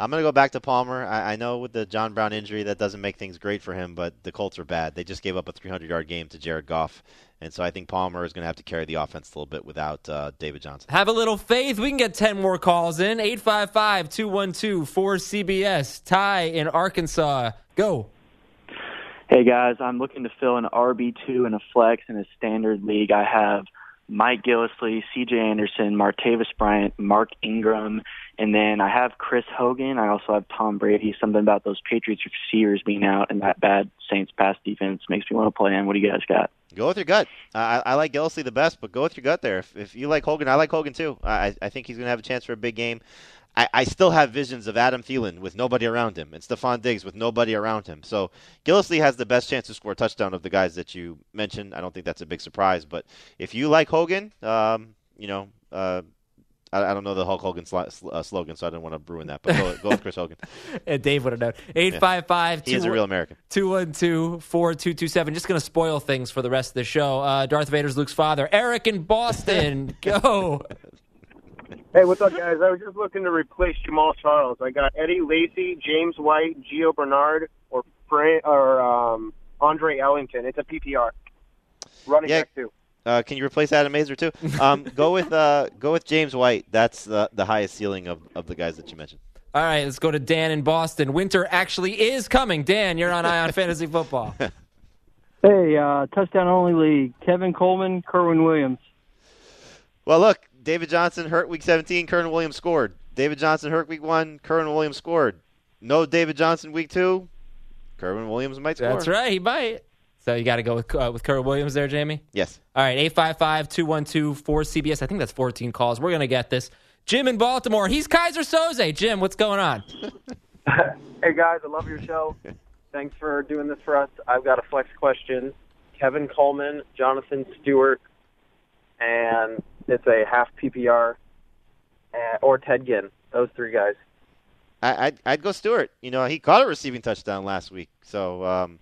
I'm going to go back to Palmer. I, I know with the John Brown injury, that doesn't make things great for him, but the Colts are bad. They just gave up a 300 yard game to Jared Goff. And so I think Palmer is going to have to carry the offense a little bit without uh, David Johnson. Have a little faith. We can get 10 more calls in. 855 212 4CBS. Ty in Arkansas. Go. Hey guys, I'm looking to fill an RB2 in a flex in a standard league. I have Mike Gillislee, CJ Anderson, Martavis Bryant, Mark Ingram, and then I have Chris Hogan. I also have Tom Brady. Something about those Patriots receivers being out and that bad Saints pass defense makes me want to play him. What do you guys got? Go with your gut. I, I like Gillisley the best, but go with your gut there. If, if you like Hogan, I like Hogan too. I, I think he's going to have a chance for a big game. I, I still have visions of Adam Thielen with nobody around him and Stefon Diggs with nobody around him. So Gillislee has the best chance to score a touchdown of the guys that you mentioned. I don't think that's a big surprise. But if you like Hogan, um, you know, uh, I, I don't know the Hulk Hogan sl- uh, slogan, so I didn't want to ruin that. But go, go with Chris Hogan. (laughs) And Dave would have known. 855 He is a real American. 212 4227. Just going to spoil things for the rest of the show. Uh, Darth Vader's Luke's father. Eric in Boston. (laughs) Go. Hey, what's up, guys? I was just looking to replace Jamaal Charles. I got Eddie Lacy, James White, Gio Bernard, or Fra- or um, Andre Ellington. It's a PPR running Yeah. back too. Uh, can you replace Adam Mazer too? Um, (laughs) go with uh, go with James White. That's the the highest ceiling of, of the guys that you mentioned. All right, let's go to Dan in Boston. Winter actually is coming. Dan, you're on Eye on (laughs) Fantasy Football. Hey, uh, touchdown only league. Tevin Coleman, Kerwynn Williams. Well, look, David Johnson hurt week 17. Kerwynn Williams scored. David Johnson hurt week one. Kerwynn Williams scored. No David Johnson week two. Kerwynn Williams might score. That's right, he might. So you got to go with uh, with Kerwynn Williams there, Jamey? Yes. All right, 855 212 4CBS. I think that's 14 calls. We're going to get this. Jim in Baltimore. He's Keyser Soze. Jim, what's going on? (laughs) Hey guys, I love your show. Thanks for doing this for us. I've got a flex question. Tevin Coleman, Jonathan Stewart, and it's a half PPR, uh, or Ted Ginn. Those three guys. I, I'd, I'd go Stewart. You know, he caught a receiving touchdown last week. So um,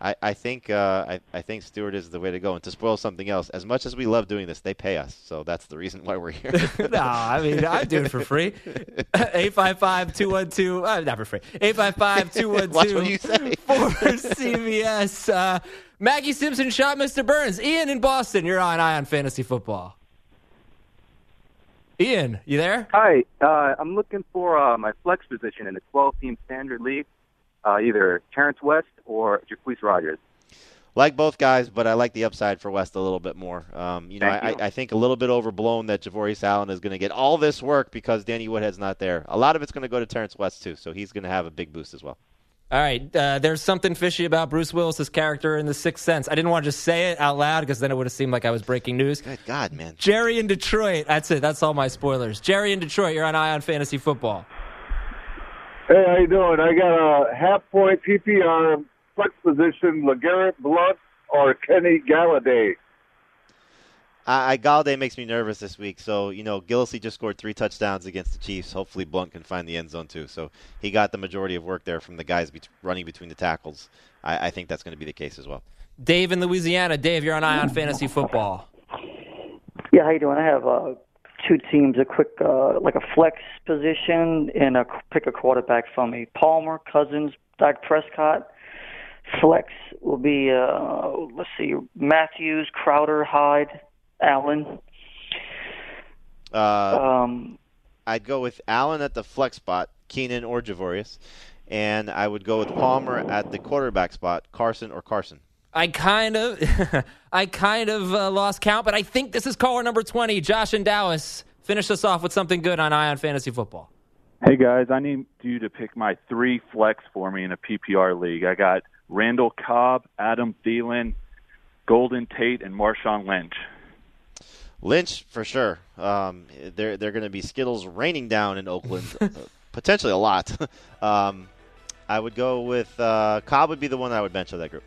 I, I think uh, I, I think Stewart is the way to go. And to spoil something else, as much as we love doing this, they pay us. So that's the reason why we're here. (laughs) no, I mean, I do it for free. (laughs) 855 212, uh, not for free. 855 212 Watch what you say. (laughs) for CBS. Uh, Maggie Simpson shot Mr. Burns. Ian in Boston, you're on Eye on Fantasy Football. Ian, you there? Hi, uh, I'm looking for uh, my flex position in a 12-team standard league, uh, either Terrence West or Jacquizz Rodgers. like both guys, but I like the upside for West a little bit more. Um, you know, I, you. I think a little bit overblown that Javorius Allen is going to get all this work because Danny Woodhead's not there. A lot of it's going to go to Terrence West too, so he's going to have a big boost as well. All right, uh, there's something fishy about Bruce Willis's character in The Sixth Sense. I didn't want to just say it out loud because then it would have seemed like I was breaking news. Good God, man. Jerry in Detroit. That's it. That's all my spoilers. Jerry in Detroit. You're on Eye on Fantasy Football. Hey, how you doing? I got a half point PPR flex position, LeGarrette Blunt or Kenny Golladay. I, I Golladay makes me nervous this week. So you know, Gillislee just scored three touchdowns against the Chiefs. Hopefully, Blunt can find the end zone too. So he got the majority of work there from the guys be- running between the tackles. I, I think that's going to be the case as well. Dave in Louisiana. Dave, you're on Eye on Fantasy Football. Yeah, how you doing? I have uh, two teams, a quick uh, like a flex position, and a pick a quarterback for me. Palmer, Cousins, Dak Prescott. Flex will be uh, let's see, Matthews, Crowder, Hyde, Allen. Uh, Um, I'd go with Allen at the flex spot, Keenan or Javorius, and I would go with Palmer at the quarterback spot, Carson or Carson. I kind of, (laughs) I kind of uh, lost count, but I think this is caller number twenty, Josh and Dallas. Finish us off with something good on Eye on Fantasy Football. Hey guys, I need you to pick my three flex for me in a PPR league. I got Randall Cobb, Adam Thielen, Golden Tate, and Marshawn Lynch. Lynch for sure. Um, they're they're going to be Skittles raining down in Oakland, uh, (laughs) potentially a lot. (laughs) um, I would go with uh, Cobb. Would be the one that I would bench of that group.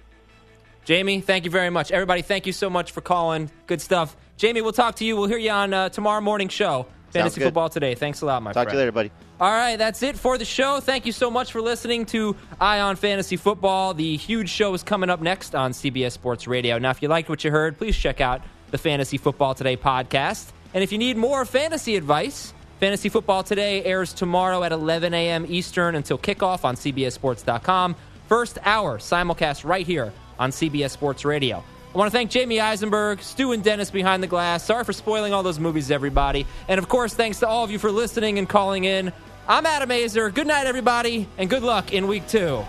Jamey, thank you very much. Everybody, thank you so much for calling. Good stuff. Jamey, we'll talk to you. We'll hear you on uh, tomorrow morning show. Fantasy. Football Today. Thanks a lot, my Talk friend. to you later, buddy. All right, that's it for the show. Thank you so much for listening to Eye on Fantasy Football. The huge show is coming up next on CBS Sports Radio. Now, if you liked what you heard, please check out the Fantasy Football Today podcast. And if you need more fantasy advice, Fantasy Football Today airs tomorrow at 11 a.m. Eastern until kickoff on CBSSports.com. First hour simulcast right here on CBS Sports Radio. I want to thank Jamey Eisenberg, Stu and Dennis behind the glass. Sorry for spoiling all those movies, everybody. And of course, thanks to all of you for listening and calling in. I'm Adam Aizer. Good night, everybody, and good luck in week two.